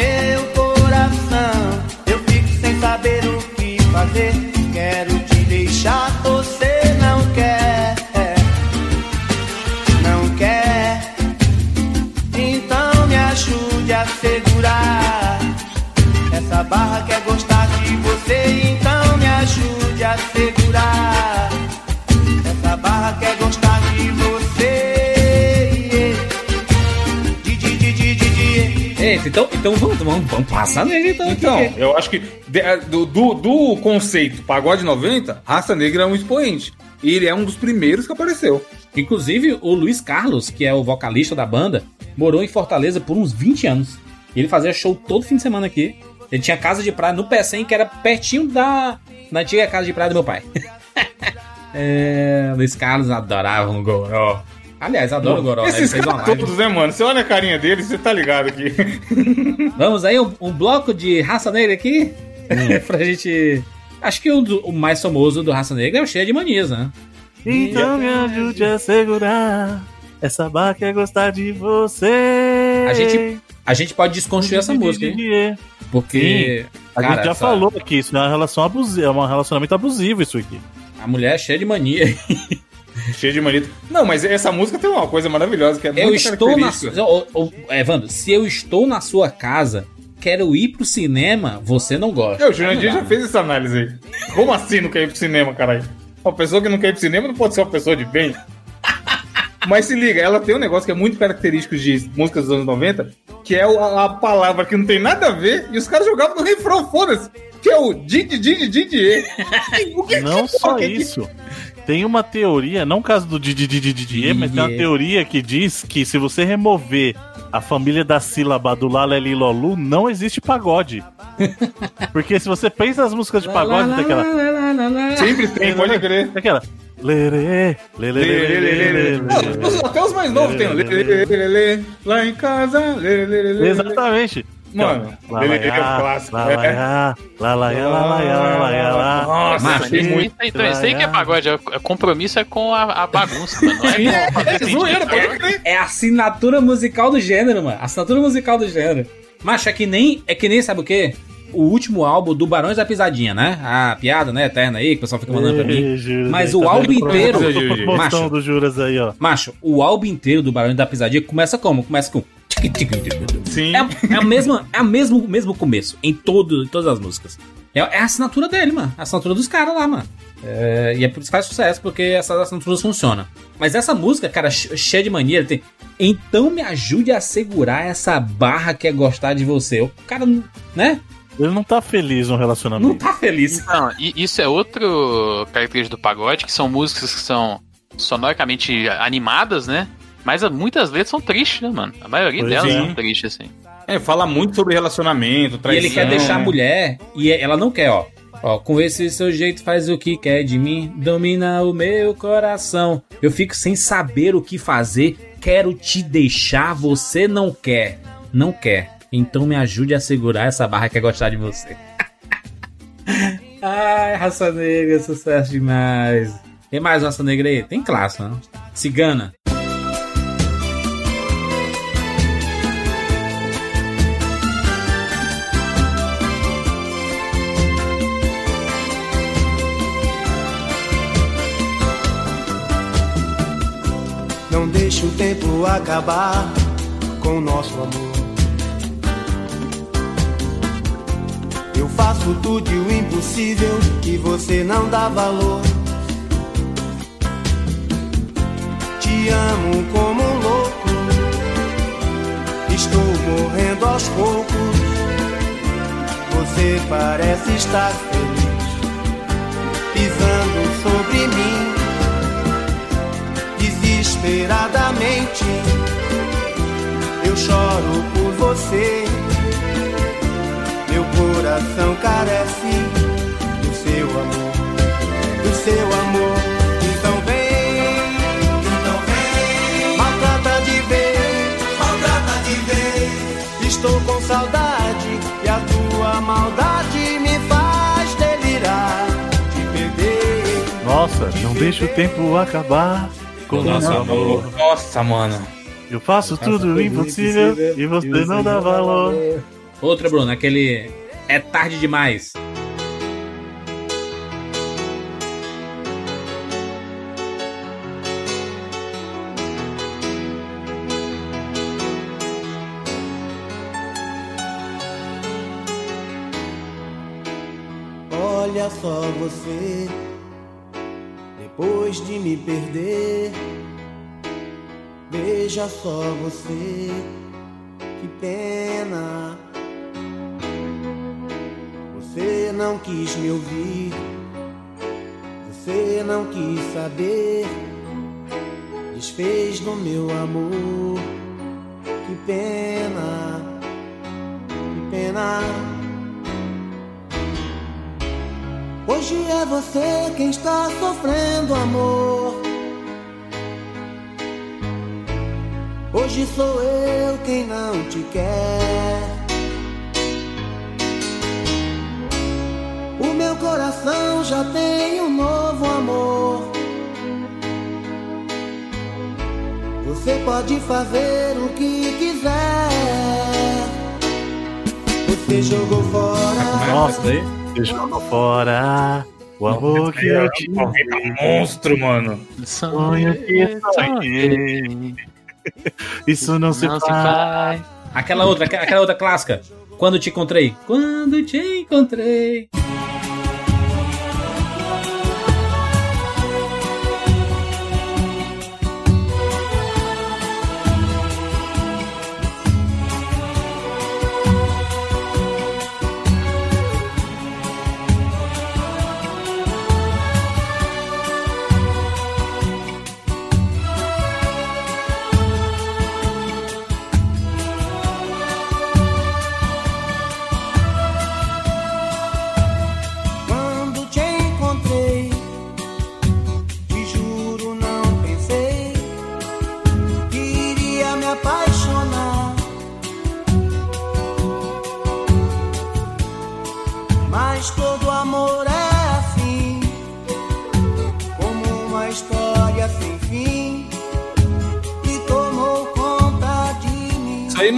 Eita, então, então vamos, vamos, vamos passar nele então. Então, eu acho que de- do, do, do conceito pagode 90, Raça Negra é um expoente. E ele é um dos primeiros que apareceu. Inclusive, o Luiz Carlos, que é o vocalista da banda, morou em Fortaleza por uns 20 anos. E ele fazia show todo fim de semana aqui. Ele tinha casa de praia no Pecém, que era pertinho da, da antiga casa de praia do meu pai. é, Luiz Carlos adorava um goró. Aliás, adoro o goró, né? Esses uma caras todos, né, mano? Você olha a carinha deles, você tá ligado aqui. Vamos aí, um, um bloco de raça negra aqui? pra gente. Acho que o, do- o mais famoso do raça negra é o cheio de manias, né? Então me ajude a segurar. Essa barra quer gostar de você. A gente, a gente pode desconstruir essa música, hein? Porque. A cara, gente já essa- falou aqui, isso é uma relação abusiva, é um relacionamento abusivo isso aqui. A mulher é cheia de mania. Cheio de manito. Não, mas essa música tem uma coisa maravilhosa que é Eu muito estou na. ô, Evandro, se eu estou na sua casa, quero ir pro cinema, você não gosta. É, o Jurandir já né? fez essa análise aí. Como assim não quer ir pro cinema, caralho? Uma pessoa que não quer ir pro cinema não pode ser uma pessoa de bem. Mas se liga, ela tem um negócio que é muito característico de músicas dos anos 90, que é a, a palavra que não tem nada a ver, e os caras jogavam no refrão, foda-se, que é o Didi Didi Didi. O que Não que- só que- que- isso. Tem uma teoria, não o caso do Didi Didi Didi, mas tem uma teoria que diz que se você remover a família da sílaba do Laleli Lolu, não existe pagode. Porque se você pensa nas músicas de pagode, tem aquela. Sempre tem, pode crer. Tem aquela. Lerê, lê, lê, lê, lê, lê, lê, lê. Não, os- Até os mais novos tem. Lá em casa. Lê, lê, lê, lê. Exatamente. Mano, Lalaia, é clássico. Lalaia, Lalaia, Lalaia, Lalaia, Lalaia. Nossa, tem muito. Então, isso aí que é pagode. É, é compromisso é com a, a bagunça, mano. Não é, é, é, zoeira, tá é, é a assinatura musical do gênero, mano. Assinatura musical do gênero. Macho, é que nem, é que nem sabe o quê? o último álbum do Barões da Pisadinha, né? A piada, né, eterna aí, que o pessoal fica mandando pra mim. Mas o álbum inteiro. Macho, o álbum inteiro do Barões da Pisadinha começa como? Começa com. Sim. É, é a mesma, é a mesmo, o mesmo começo em, todo, em todas as músicas. É, é a assinatura dele, mano. A assinatura dos caras lá, mano. É, e é por isso que faz sucesso, porque essas assinaturas funcionam. Mas essa música, cara, che- cheia de mania, ele tem. Então me ajude a segurar essa barra que é gostar de você. O cara, né? Ele não tá feliz no relacionamento. Não tá feliz. Não, e isso é outro característica do pagode, que são músicas que são sonoricamente animadas, né? Mas muitas letras são tristes, né, mano? A maioria Pois delas é. são tristes, assim. É, fala muito sobre relacionamento, E traição. ele quer deixar a mulher e ela não quer, ó. Ó, com esse seu jeito faz o que quer de mim, domina o meu coração. Eu fico sem saber o que fazer, quero te deixar, você não quer. Não quer. Então me ajude a segurar essa barra que é gostar de você. Ai, raça negra, sucesso demais. Tem mais raça negra aí? Tem clássico, né? Cigana. Não deixe o tempo acabar com o nosso amor. Eu faço tudo e o impossível e você não dá valor. Te amo como um louco. Estou morrendo aos poucos. Você parece estar feliz, pisando sobre mim desesperadamente. Eu choro por você. Meu coração carece do seu amor, do seu amor. Então vem, então vem, maltrata de vez, maltrata de vez. Estou com saudade e a tua maldade me faz delirar. Te perder. Nossa, não deixa o tempo acabar com o nosso amor. Nossa, mano. Eu faço tudo impossível e você não dá valor. Outra, Bruno, aquele. É tarde demais. Olha só você, de me perder. Veja só você, que pena. Você não quis me ouvir, você não quis saber. Desfez no meu amor, que pena, Hoje é você quem está sofrendo amor. Hoje sou eu quem não te quer. O meu coração já tem um novo amor. Você pode fazer o que quiser. Você jogou fora. Nossa, você jogou fora o amor que eu te Monstro, mano. sonho que sonhei. Isso não se Não se faz. faz. Aquela outra, aquela aquela outra clássica. Quando te encontrei. Quando te encontrei.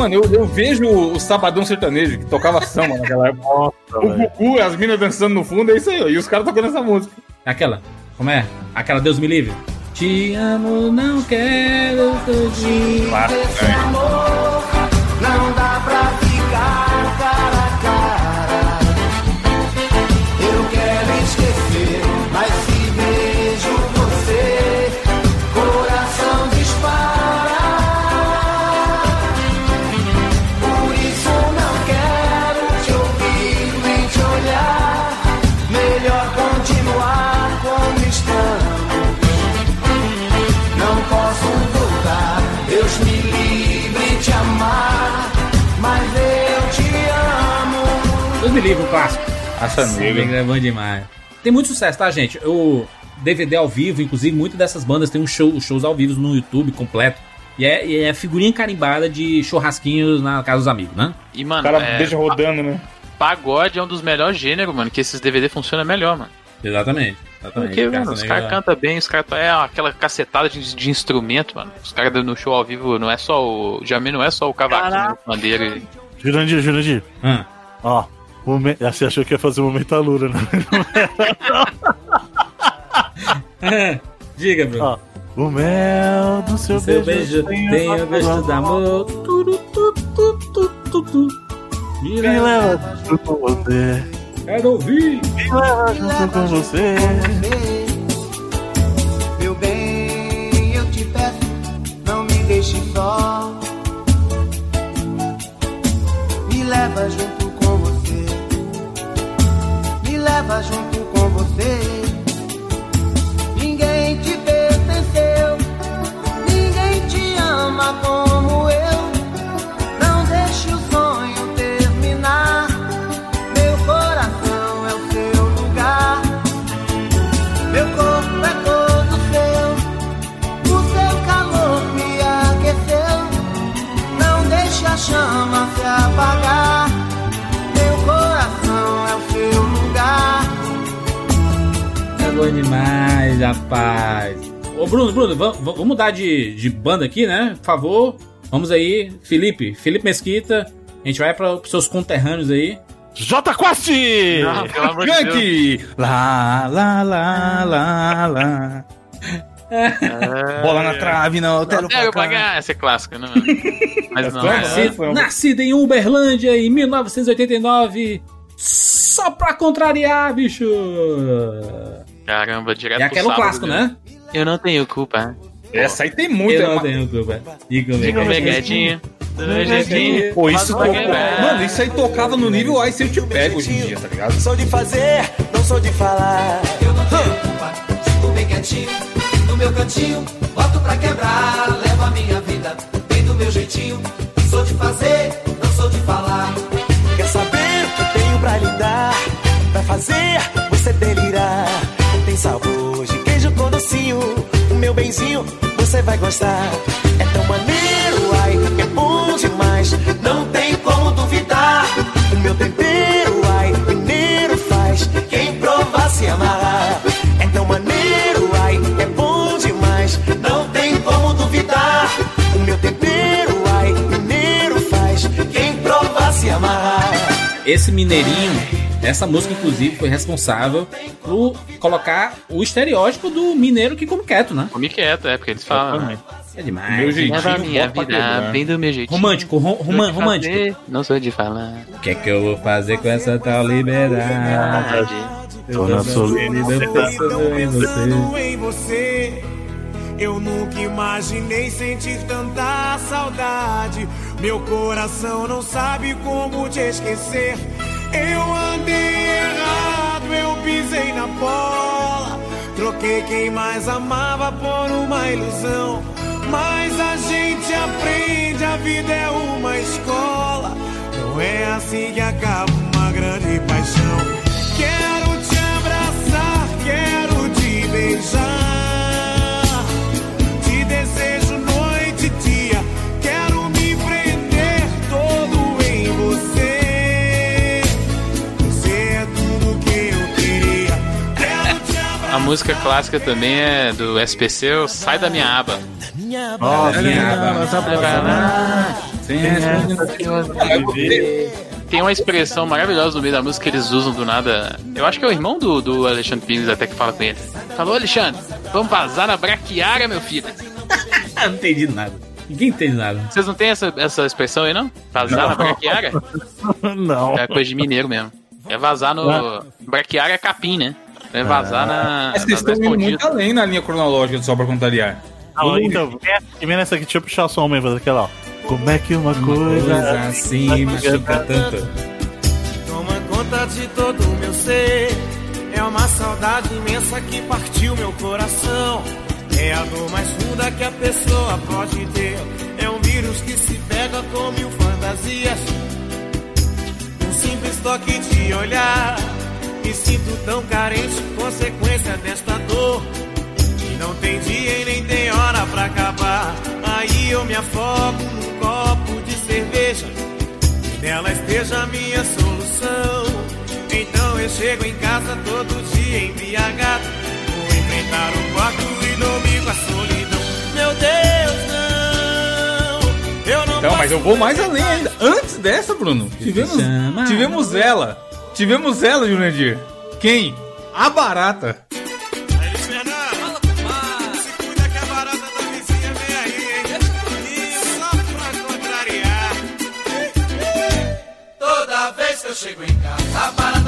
Mano, eu, eu vejo o Sabadão Sertanejo, que tocava samba naquela época. o Gugu, as minas dançando no fundo, é isso aí, ó. E os caras tocando essa música. Aquela, como é? Aquela Deus me livre. Te amo, não quero fugir. Claro, Esse é. amor um clássico. Bem Negra. é bom demais. Tem muito sucesso, tá, gente? O DVD ao vivo, inclusive, muitas dessas bandas têm um show, shows ao vivo no YouTube completo. E é, e é figurinha carimbada de churrasquinhos na casa dos amigos, né? E, O mano, cara é, deixa rodando, né? pagode é um dos melhores gêneros, mano, que esses DVD funcionam melhor, mano. Exatamente. Exatamente. Porque, mano, os Negra- caras cantam bem, os caras é aquela cacetada de, de instrumento, mano. Os caras no show ao vivo não é só o. Jamie não é só o cavaquinho, o pandeiro. e- Jurandir, Jurandir. Ah, Ó, momen- você achou que ia fazer o momento Alura, né? Diga, Bruno. Ó, o mel do seu, Seu beijo tem o gosto do amor. Turu, tu, tu, tu, tu, tu. Me Me leva, junto com você. quero ouvir. Me leva junto com você. Meu bem, eu te peço, não me deixe só. Me leva junto leva junto com você. Ninguém te pertenceu. Ninguém te ama como bom demais, rapaz. Ô, Bruno, Bruno, vamos, mudar de, de banda aqui, né? Por favor. Vamos aí, Felipe. Felipe Mesquita. A gente vai para os seus conterrâneos aí. J Quest! Não, pelo amor de Deus. Gank! Lá, lá, lá, lá, lá. Bola na trave, não, eu quero pagar. pagar. Essa é clássica, né? Mas não, Essa é é. Nascido, um- nascido em Uberlândia em 1989. Só pra contrariar, bicho. Caramba, direto É aquele sábado, clássico, viu? né? Eu não tenho culpa. Essa aí tem muito. Eu não tenho culpa. Diga, Diga jeitinho. Pô, isso vai, Mano, isso aí tocava no nível Ai se eu te pego hoje em dia, tá ligado? Sou de fazer, não sou de falar. Eu não tenho culpa, fico bem quietinho, no meu cantinho, boto pra quebrar, levo a minha vida bem do meu jeitinho. Sou de fazer, fazer você delirar. Tem sabor de queijo com docinho, o meu benzinho, você vai gostar. É tão maneiro, ai, é bom demais, não tem como duvidar. O meu tempero, ai, mineiro faz, quem provar se amarrar. É tão maneiro, ai, é bom demais, não tem como duvidar. O meu tempero, ai, mineiro faz, quem provar se amarrar. Esse mineirinho, essa música, inclusive, foi responsável por colocar o estereótipo do mineiro que come quieto, né? Come quieto, é, porque eles falam. né? É demais. Meu jeitinho, Leva a minha vida quebrar. bem do meu jeitinho. Romântico, rom- de romântico. fazer, Não sou de falar. O que é que eu vou fazer com essa tal liberdade? Tô na solidão. Eu pensando em você. Pensando em você, eu nunca imaginei sentir tanta saudade. Meu coração não sabe como te esquecer. Eu andei errado, eu pisei na bola. Troquei quem mais amava por uma ilusão. Mas a gente aprende, a vida é uma escola. Não é assim que acaba uma grande paixão. Quero te abraçar, quero te beijar. Música clássica também é do SPC, o Sai da Minha Aba. Nossa, Tem uma expressão maravilhosa no meio da música que eles usam do nada. Eu acho que é o irmão do, do Alexandre Pires até que fala com ele. Falou, Alexandre, vamos vazar na braquiária, meu filho. Ah, não entendi nada. Ninguém entende nada. Vocês não têm essa, essa expressão aí, não? Vazar na braquiária? não. É coisa de mineiro mesmo. É vazar no. Braquiária é capim, né? É vazar na. Mas vocês na estão indo muito além na linha cronológica do Só pra contrariar. Ah, então, vem vem nessa aqui, deixa eu puxar o som mesmo, fazer aquela, ó. Como é que uma coisa. assim machuca tanto. Toma conta de todo o meu ser. É uma saudade imensa que partiu meu coração. É a dor mais funda que a pessoa pode ter. É um vírus que se pega com mil fantasias. Um simples toque de olhar. Me sinto tão carente, consequência desta dor. E não tem dia e nem tem hora pra acabar. Aí eu me afogo num copo de cerveja. Que nela esteja a minha solução. Então eu chego em casa todo dia embriagado. Vou enfrentar o quarto e domingo a solidão. Meu Deus, não. Eu não Então, mas eu vou mais além ainda. Antes dessa, Bruno, tivemos, tivemos ela. Tivemos ela, Jurandir. Quem? A barata. Toda vez que eu chego em casa, a barata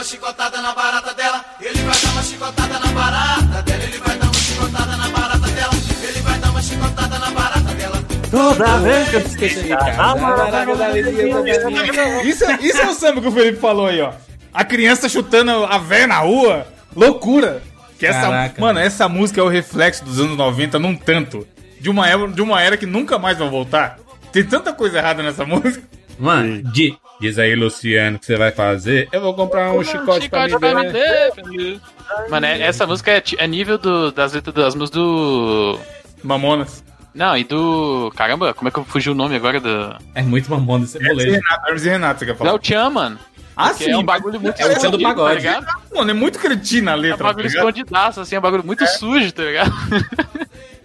uma chicotada na barata dela. Ele vai dar uma chicotada na barata dela. Ele vai dar uma chicotada na barata dela. Ele vai dar uma chicotada na barata dela. Toda vez que eu Esqueci de. Isso, é- isso é o samba que o Felipe falou aí, ó. A criança chutando a véia na rua. Loucura. Que essa, Caraca. mano, essa música é o reflexo dos anos 90 num tanto. De uma, era, de uma era que nunca mais vai voltar. Tem tanta coisa errada nessa música. Mano, di- diz aí, Luciano, o que você vai fazer? Eu vou comprar um chicote, pra me Chicote pra me ver. defender. Mano, é- essa música é, é nível do- das letras das músicas do. Mamonas. Não, e do. Caramba, como é que eu fugi o nome agora do. É muito mamão desse Hermes e moleque. Renato, Hermes e Renato, você quer Não é falar? o Tchan, mano. Ah, Que é um bagulho muito É o Tchan do escondido, pagode. Tá ligado? Mano, é muito cretina a É um letra, tá bagulho ligado? escondidaço, assim, é um bagulho muito sujo, tá ligado?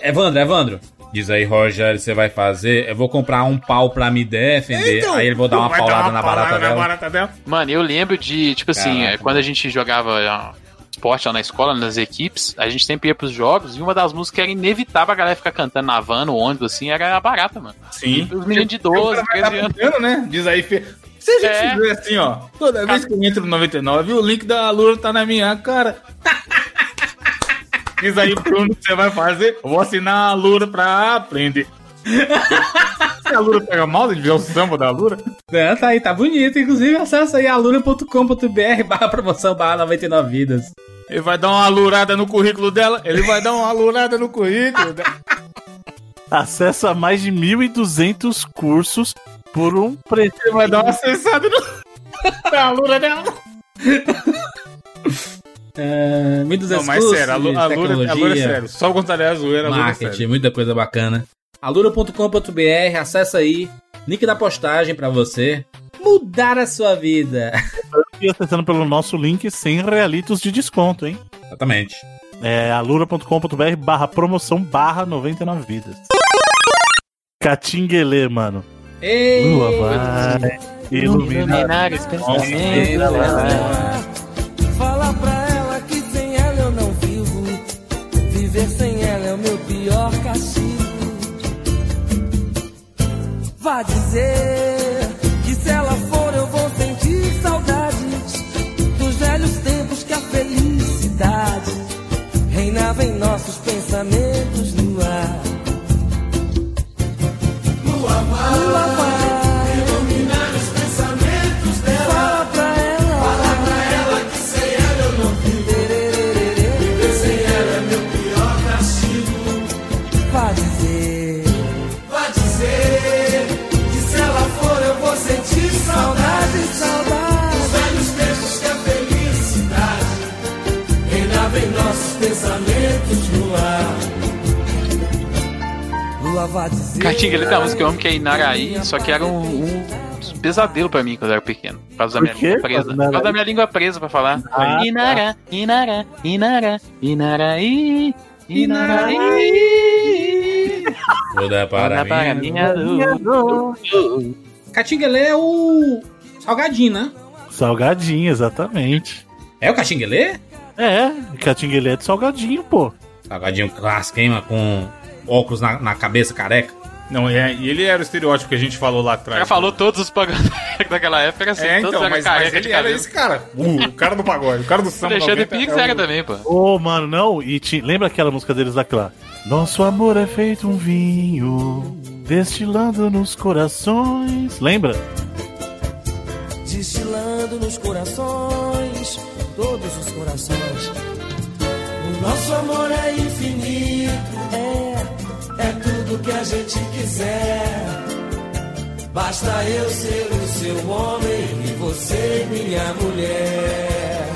Evandro, Evandro. Diz aí, Rogério, você vai fazer? Eu vou comprar um pau pra me defender. Então, aí ele vou dar uma paulada na paulada barata na dela. barata dela. Mano, eu lembro de, tipo assim, Caraca, é, quando a gente jogava ó, esporte lá na escola, nas equipes, a gente sempre ia pros jogos e uma das músicas que era inevitável a galera ficar cantando na van, no ônibus, assim, era a barata, mano. Sim. Os meninos de O 12, cara vai tá 13 anos. apontando, né? Diz aí, Fê. Se a gente É. fizer assim, ó, toda vez que eu entro no 99, o link da Lura tá na minha cara. Diz aí, Bruno, que você vai fazer? Eu vou assinar a Lura pra aprender. Se a Lura pega mal de ver o samba da Lura, É, tá aí, tá bonito. Inclusive, acessa aí aluna.com.br barra promoção barra 99 vidas. ele vai dar uma alurada no currículo dela. Ele vai dar uma alurada no currículo dela. Acessa mais de 1.200 cursos por um preço. Ele vai dar uma acessada no... na Lura dela. É, 1.200 Não, mas cursos sério, a, Lu- de a, Lura, a Lura é tecnologia, sério. Só o contrário é a zoeira, a Lura é marketing, sério. muita coisa bacana. alura.com.br, acessa aí. Link da postagem pra você mudar a sua vida. E acessando pelo nosso link sem realitos de desconto, hein? Exatamente. É alura.com.br barra promoção barra 99 vidas. Catinguelê, mano. Ei, Lua vai iluminar. esse Fala Viver sem ela é o meu pior castigo. Vá dizer que se ela for eu vou sentir saudades dos velhos tempos que a felicidade reinava em nossos pensamentos Catinga, ele tem uma música que eu amo que é Inaraí, só que era um, um pesadelo pra mim quando eu era pequeno. Por causa da minha língua presa. Por causa da minha língua presa pra falar. Ah, tá. Inara, Inara, Inara, Inaraí, Inaraí. Toda para Olha para mim. minha. Catinguelê é o salgadinho, né? Salgadinho, exatamente. É o catinguelê? É, Catinguelê é de salgadinho, pô. Salgadinho clássico, hein, mano? Com óculos na, na cabeça, careca. Não, é, e ele era o estereótipo que a gente falou lá atrás. Já falou todos os pagodeiros daquela época, assim, É, então, mas, careca mas de ele era esse cara. Uh, o cara do pagode, o cara do O samba. Alexandre 90 Pix era o- também, pô. Ô, mano, não. E ti- lembra aquela música deles daquela? Nosso amor é feito um vinho, destilando nos corações. Lembra? destilando nos corações, todos os corações. Nosso amor é infinito, é, é tudo que a gente quiser. Basta eu ser o seu homem e você minha mulher.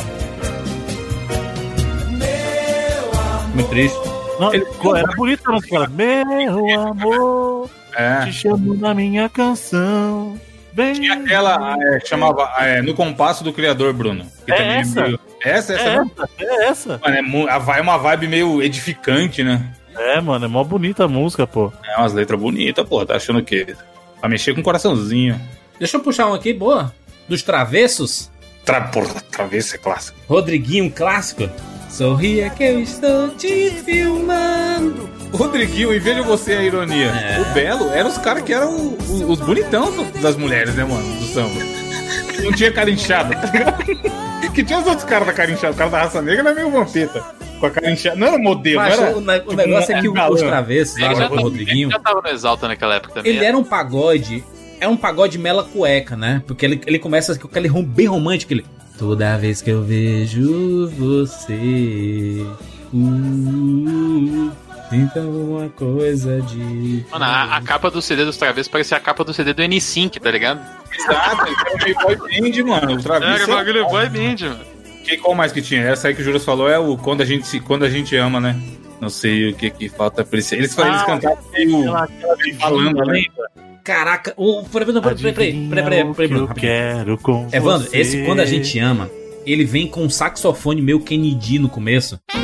Meu amor. Muito triste. Não, co- era bonita a música. Meu amor, É. te chamo na minha canção. Bem... Tinha aquela, é, chamava é, No Compasso do Criador, Bruno. Que É também essa? meio- essa, essa. É essa, é essa. Mano, é, é uma vibe meio edificante, né? É, mano, é mó bonita a música, pô. É umas letras bonitas, pô. Tá achando o quê? Pra mexer com o coraçãozinho. Deixa eu puxar um aqui, boa. Dos travessos. Tra, porra, travessa é clássico. Rodriguinho clássico. Sorria que eu estou te filmando. Rodriguinho, e veja você a ironia. É. O Belo era os caras que eram o- os bonitão das mulheres, né, mano? Do samba. Não tinha cara inchada, tá ligado? Que tinha os outros caras da cara inchada. O cara da raça negra era meio vampeta. Com a cara inchada. Não era modelo, Mas não era. o, ne- o tipo, negócio é que o- galã. os travessos, Ele lá já, tava, Rodriguinho, ele já tava no Exalta naquela época também. ele era um pagode. É um pagode mela cueca, né? Porque ele, ele começa com aquele rom- bem romântico. Ele, Toda vez que eu vejo você. Uh, então uma coisa de. Mano, a, a capa do CD dos Travessos parecia a capa do CD do N5, tá ligado? Exato, ele era meio boy band, mano. O travessa. Era o bagulho boy band, mano. Que, qual mais que tinha? Essa aí que o Juras falou é o Quando a gente, se- quando a gente ama, né? Não sei o que que falta pra eles. Eles, eles Ah, cantavam meio Aquela, aquela falando, né? Caraca, o. Peraí, peraí, peraí, peraí, peraí, peraí, peraí, que quero com Evandro, você. esse Quando a Gente Ama, ele vem com um saxofone meio Kennedy no começo. É,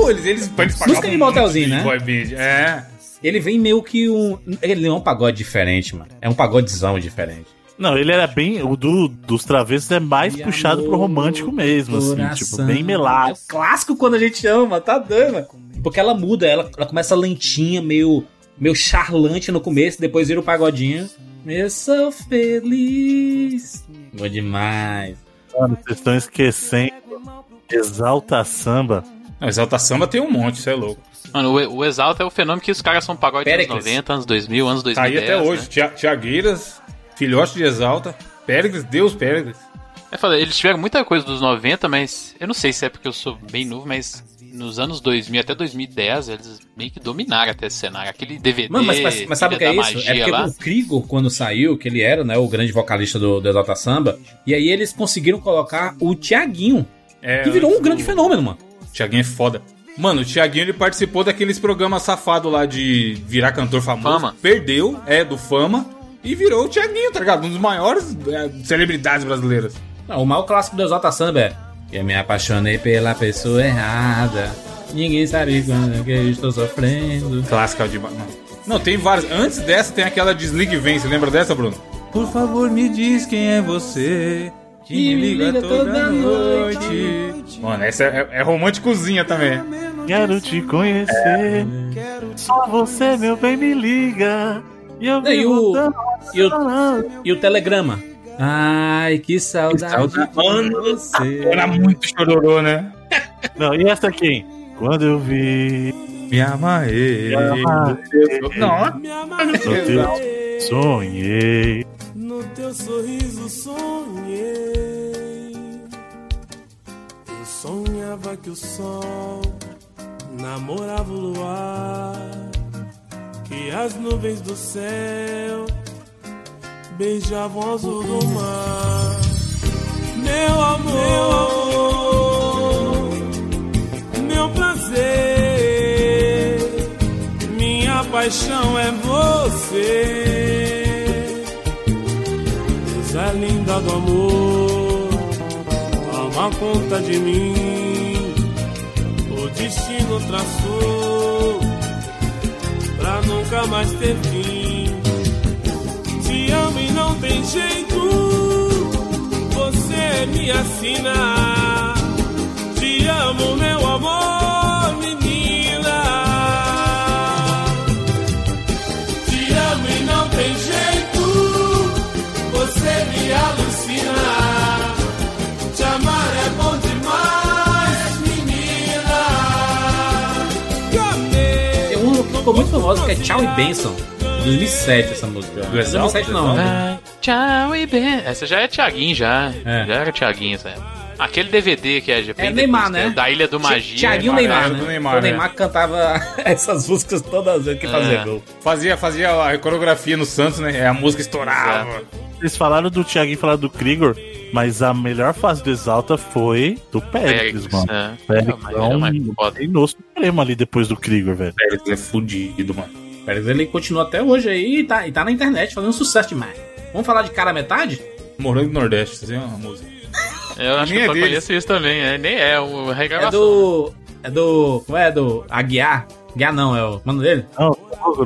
pô, eles, eles, eles Música de motelzinho, né? Boy band. É. Ele vem meio que um. Ele não é um pagode diferente, mano. É um pagodezão diferente. Não, ele era bem. O do, dos travessos é mais E puxado pro amor, romântico mesmo, assim, Coração. tipo, bem melado. É o clássico quando a gente ama, tá dando. Porque ela muda, ela, ela começa lentinha, meio, meio charlante no começo, depois vira o pagodinho. Eu sou feliz. Bom demais. Mano, vocês estão esquecendo. Exalta samba. Não, Exalta Samba tem um monte, isso é louco. Mano, o, o Exalta é o fenômeno que os caras são pagode dos anos Pericles. 90, anos 2000, anos Tá aí 2010. até hoje. Né? Tia- Tiagueiras, filhote de Exalta, Péricles, Deus Péricles. Eu falei, eles tiveram muita coisa dos 90, mas eu não sei se é porque eu sou bem novo, mas nos anos 2000 até 2010 eles meio que dominaram até esse cenário. Aquele DVD. Mano, mas, mas, mas sabe o que é isso? É porque lá. o Krigor, quando saiu, que ele era né, o grande vocalista do, do Exalta Samba, e aí eles conseguiram colocar o Tiaguinho, É, que virou um o- grande fenômeno, mano. Tiaguinho é foda. Mano, o Tiaguinho ele participou daqueles programas safados lá de virar cantor famoso. Fama. Perdeu, é, do Fama. E virou o Tiaguinho, tá ligado? Um dos maiores é, celebridades brasileiras. Não, o maior clássico do Exalta Samba é Eu me apaixonei pela pessoa errada. Ninguém sabe quando que eu estou sofrendo. Clássica de. Não. não, tem várias. Antes dessa tem aquela Desligue Vem. Você lembra dessa, Bruno? Por favor, me diz quem é você. Que me liga toda noite. Mano, essa é, é românticozinha também. Quero te conhecer. Só você, meu bem, me liga. E eu E o, e, o, e o telegrama. Ai, que saudade. saudade. de você. Era muito chororô, né? Não, e essa aqui? Quando eu vi Me amarrei. Não, Me amarrei. teu sonhei. Teu sorriso sonhei. Eu sonhava que o sol namorava o luar. Que as nuvens do céu beijavam o azul do mar. Meu amor, meu prazer, minha paixão é você. Deusa linda do amor, toma conta de mim. O destino traçou pra nunca mais ter fim. Te amo e não tem jeito, você me assina. Te amo, meu amor, você me alucina. Te amar é bom demais, menina. Tem uma que ficou muito famosa que é Tchau e Benção. 2007 essa música. Do Exalta? 2007 não. Vai, tchau e bem. Essa já é Tiaguinho, já. É. Já era Tiaguinho, sabe? Aquele DVD que é de É bem Neymar, depois, né? que é Da Ilha do Magia. Tiaguinho Neymar. Neymar, né? do Neymar, o Neymar cantava essas músicas todas as vezes que fazia É. gol. Fazia, fazia a coreografia no Santos, né? A música estourava. Eles falaram do Thiaguinho e falaram do Krigor, mas a melhor fase do Exalta foi do Péricles, Péricles, mano. é. Péricles É, mas é um supremo ali depois do Krigor, velho. Pérez é fudido, mano. Pérez ele continua até hoje aí e tá, e tá na internet fazendo sucesso demais. Vamos falar de cara metade? Morango do Nordeste, você uma música. Eu acho que eu é só deles. conheço isso também. É, nem é É regravação. do. É do. Como é? Do Aguiar? Aguiar não, é o mano dele? Não,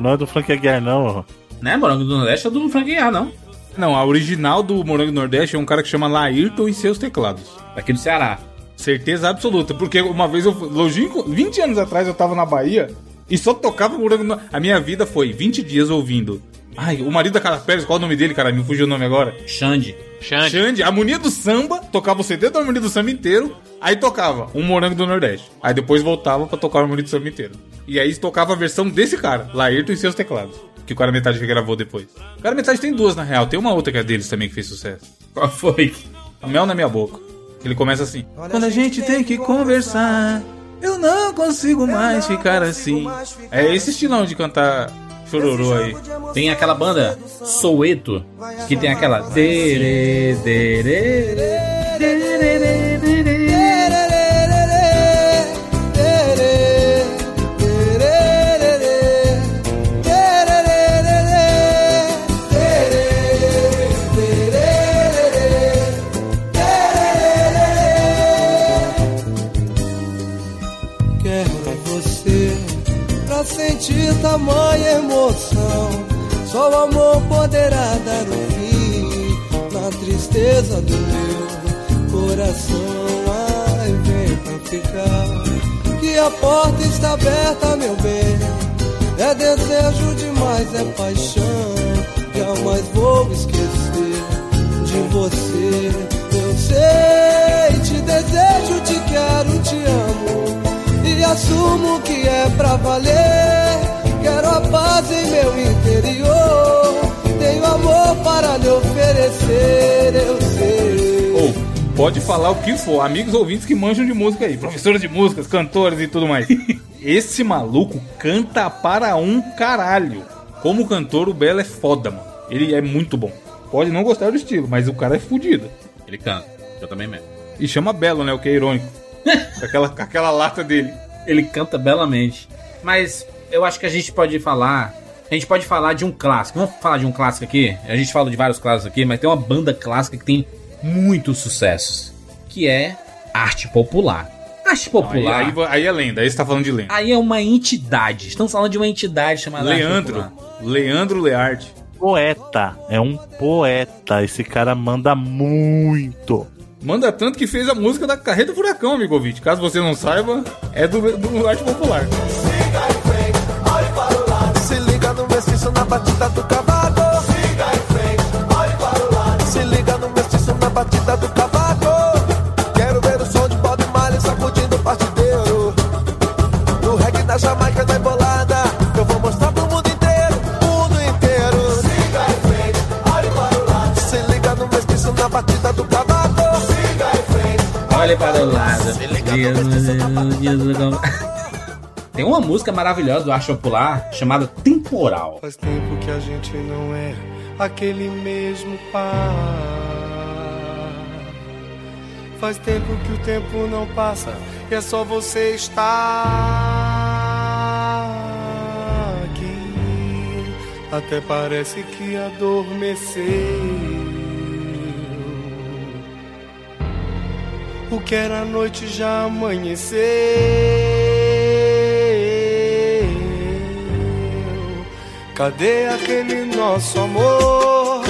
não é do Frank Aguiar, não. Né? Morango do Nordeste é do Frank Aguiar, não. Não, a original do Morango do Nordeste é um cara que chama Laírton e seus teclados. Daqui do Ceará. Certeza absoluta. Porque uma vez eu. Longínquo, 20 anos atrás eu tava na Bahia e só tocava Morango do A minha vida foi 20 dias ouvindo. Ai, o marido da Carla Pérez, qual é o nome dele, cara? Me fugiu o nome agora. Xande. Xande. Xande, a harmonia do samba, tocava o CD da harmonia do samba inteiro, aí tocava um morango do Nordeste. Aí depois voltava pra tocar a harmonia do samba inteiro. E aí tocava a versão desse cara, Laírton e seus teclados. Que o cara metade gravou depois. O cara metade tem duas, na real. Tem uma outra que é deles também que fez sucesso. Qual foi? A mel na minha boca. Ele começa assim. Quando a gente tem que conversar, eu não consigo mais ficar assim. É esse estilão de cantar chororô aí. Tem aquela banda Soueto, que tem aquela. Dere, dere, dere, dere. Emoção. Só o amor poderá dar um fim na tristeza do meu coração. Ai, vem pra ficar. Que a porta está aberta, meu bem. É desejo demais, é paixão. Jamais vou esquecer de você. Eu sei, te desejo, te quero, te amo. E assumo que é pra valer. A paz em meu interior. Tenho amor para lhe oferecer, eu sei. Ou, pode falar o que for. Amigos ouvintes que manjam de música aí. Professores de músicas, cantores e tudo mais. Esse maluco canta para um caralho. Como cantor, o Belo é foda, mano. Ele é muito bom. Pode não gostar do estilo, mas o cara é fudido. Ele canta. Eu também mesmo. E chama Belo, né? O que é irônico. aquela, com aquela lata dele. Ele canta belamente. Mas eu acho que a gente pode falar. A gente pode falar de um clássico. Vamos falar de um clássico aqui? A gente fala de vários clássicos aqui, mas tem uma banda clássica que tem muitos sucessos. Que é Arte Popular. Arte Aí, Popular. aí, aí é lenda, aí você tá falando de lenda. Aí é uma entidade. Estamos falando de uma entidade chamada Arte Leandro. Popular. Leandro Learte. Poeta. É um poeta. Esse cara manda muito. Manda tanto que fez a música da Carreta Furacão, amigo ouvinte. Caso você não saiba, é do, do Arte Popular. mestiço na batida do cavaco. Siga em frente, olhe para o lado. Se liga no mestiço na batida do cavaco. Quero ver o som de Bob Marley sacudindo o partideiro. No reggae da Jamaica, da embolada. Eu vou mostrar pro mundo inteiro, mundo inteiro. Siga em frente, olhe para o lado. Se liga no mestiço na batida do cavaco. Siga em frente, olhe para o lado. Se liga no mestiço na batida do cavaco. Tem uma música maravilhosa do Arte Popular chamada Temporal. Faz tempo que a gente não é aquele mesmo par. Faz tempo que o tempo não passa e é só você estar aqui. Até parece que adormeceu. O que era noite já amanheceu. Cadê aquele nosso amor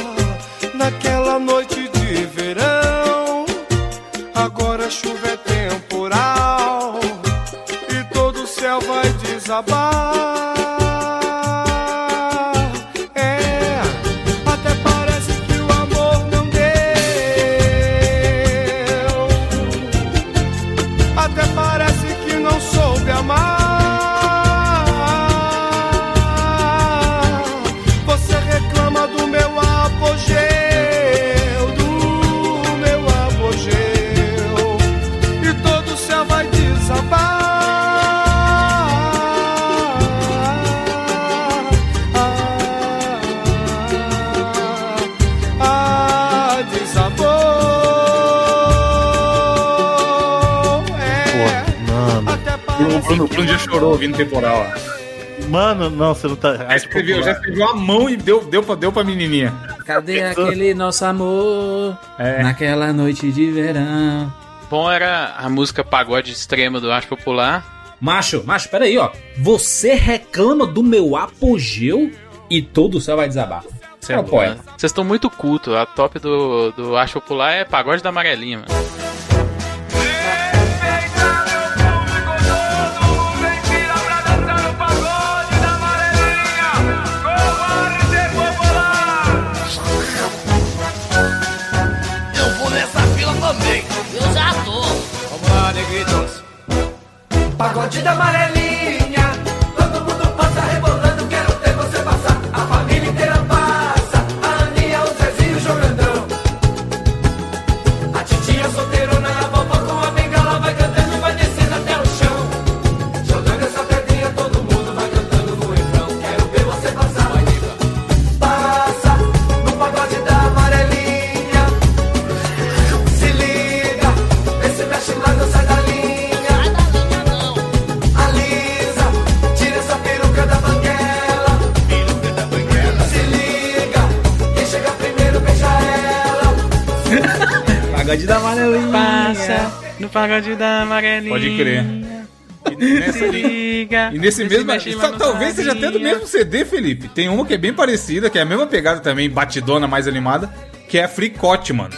naquela noite de verão? Agora a chuva é temporal e todo o céu vai desabar. Já chorou ouvindo temporal. ó. mano, não, você não tá. Já escreveu, já escreveu a mão e deu, deu, pra, deu pra menininha. Cadê aquele nosso amor É. naquela noite de verão? Bom era a música pagode extrema do Arte Popular. Macho, macho, peraí, ó. Você reclama do meu apogeu e todo o céu vai desabar. Você é poeta. Vocês estão muito culto. A top do, do Arte Popular é pagode da amarelinha, mano. Negritos. Pagode da amarelinha. Pagode da amarelinha. Pode crer. E nessa liga. E nesse mesmo. mexe só- talvez seja até do mesmo CD, Felipe. Tem uma que é bem parecida, que é a mesma pegada também, batidona, mais animada, que é a Fricote, mano.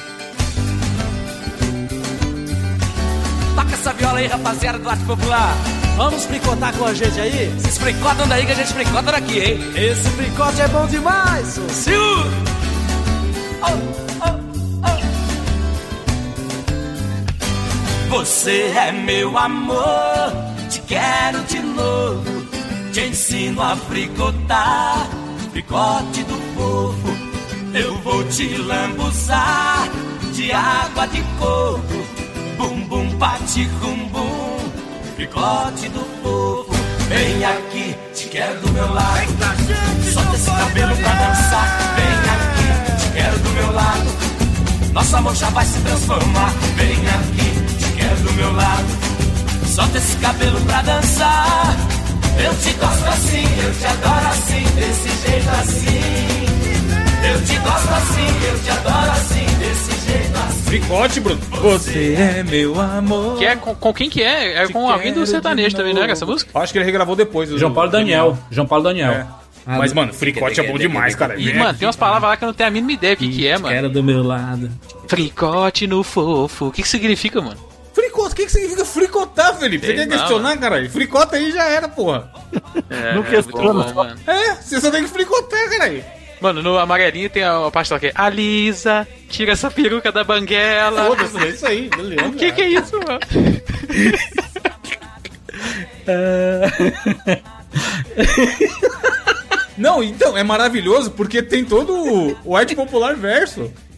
Toca essa viola aí, rapaziada do Arte Popular. Vamos fricotar com a gente aí? Vocês fricotam daí que a gente fricota daqui, hein? Esse fricote é bom demais, seu Sil! Você é meu amor, te quero de novo. Te ensino a fricotar, fricote do povo. Eu vou te lambuzar de água de coco. Bum bum pati rum bum, fricote do povo. Vem aqui, te quero do meu lado. Solta esse cabelo pra dançar. Vem aqui, te quero do meu lado. Nosso amor já vai se transformar. Vem aqui, te quero do meu lado. Solta esse cabelo pra dançar. Eu te gosto assim, eu te adoro assim, desse jeito assim. Eu te gosto assim, eu te adoro assim, desse jeito assim. Fricote, Bruno. Você é meu amor. Que é com, com quem que é? É com alguém do sertanejo também, era essa música? Acho que ele regravou depois. o- João Paulo Daniel. João Paulo Daniel. É. Mas, mano, fricote é bom demais, cara. E, mano, tem umas palavras lá que eu não tenho a mínima ideia o que, que é, mano. Era do meu lado. Fricote no fofo. O que, que significa, mano? Que, que significa fricotar, Felipe? Você quer não, questionar, caralho? Fricota aí já era, porra. É, Não é questiona, bom, mano. É, você só tem que fricotar, caralho. Mano, no amarelinho tem a, a parte lá que é Alisa, tira essa peruca da banguela. Foda-se, é isso aí, beleza. O que que é isso, mano? Não, então, é maravilhoso porque tem todo o, o arte popular verso.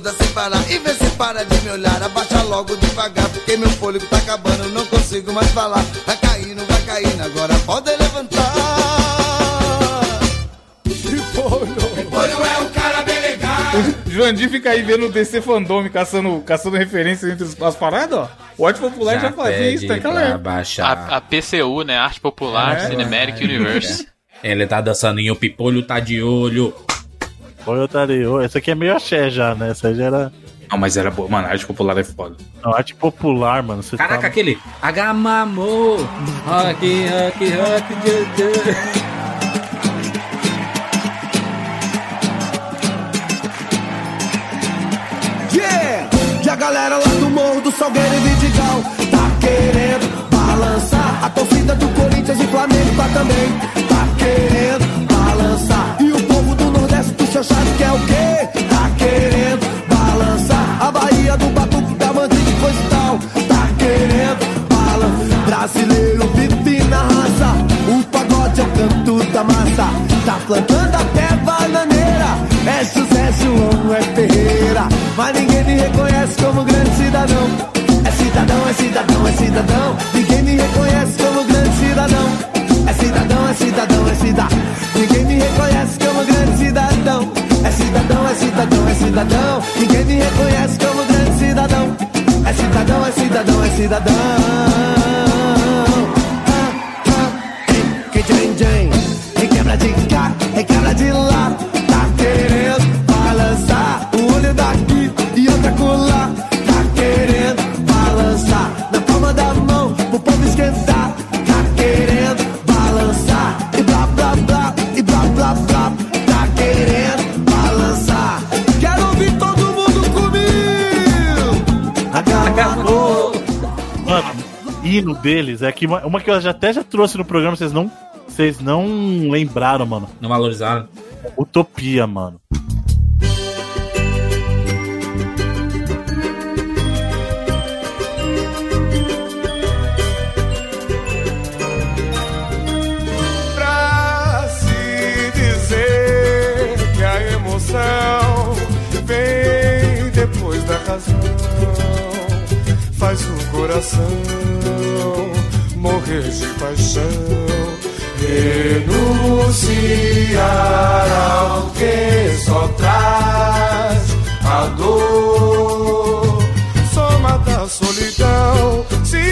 toda sem parar e vê se para de me olhar Abaixa logo devagar porque meu fôlego tá acabando Não consigo mais falar Vai caindo, vai caindo, agora pode levantar Pimpolho é um cara bem legal Jurandir fica aí vendo o DC Fandome caçando, caçando referências entre os- as paradas, ó. O Arte Popular já, fazia isso naquela pra época. A, a PCU, né? Arte Popular É, Cinematic Universe. Ele tá dançando e o Pipolho tá de olho. Foi otário. Essa aqui é meio axé já, né? Essa já era. Não, mas era boa. Mano, a Arte Popular é foda. Não, arte popular, mano. Você Caraca, tá... aquele. Agamamo. Rock, rock, rock. Yeah! E a galera lá do Morro do Salgueiro e Vidigal tá querendo balançar. A torcida do Corinthians e Flamengo tá também. Tá Nordeste do Xaxado quer o quê? Tá querendo balançar. A Bahia do Batuque, da Mandinga e coisa e tal. Tá querendo balançar. Brasileiro vive na raça. O pagode é o canto da massa. Tá plantando até bananeira. É José João, é Ferreira. Mas ninguém me reconhece como grande cidadão. É cidadão, é cidadão, é cidadão. Ninguém me reconhece como grande cidadão. É cidadão, é cidadão, é cidadão. Ninguém cidadão. Ninguém me reconhece como grande cidadão. É cidadão, é cidadão, é cidadão. Ah, ah. Ei, que jam, jam. Em quebra de cá, em quebra de lá. Hino deles é que uma, uma que eu já até já trouxe no programa, vocês não, vocês não lembraram, mano. Não valorizaram. Utopia, mano. Coração morrer de paixão. Renunciar ao que só traz a dor, soma da solidão se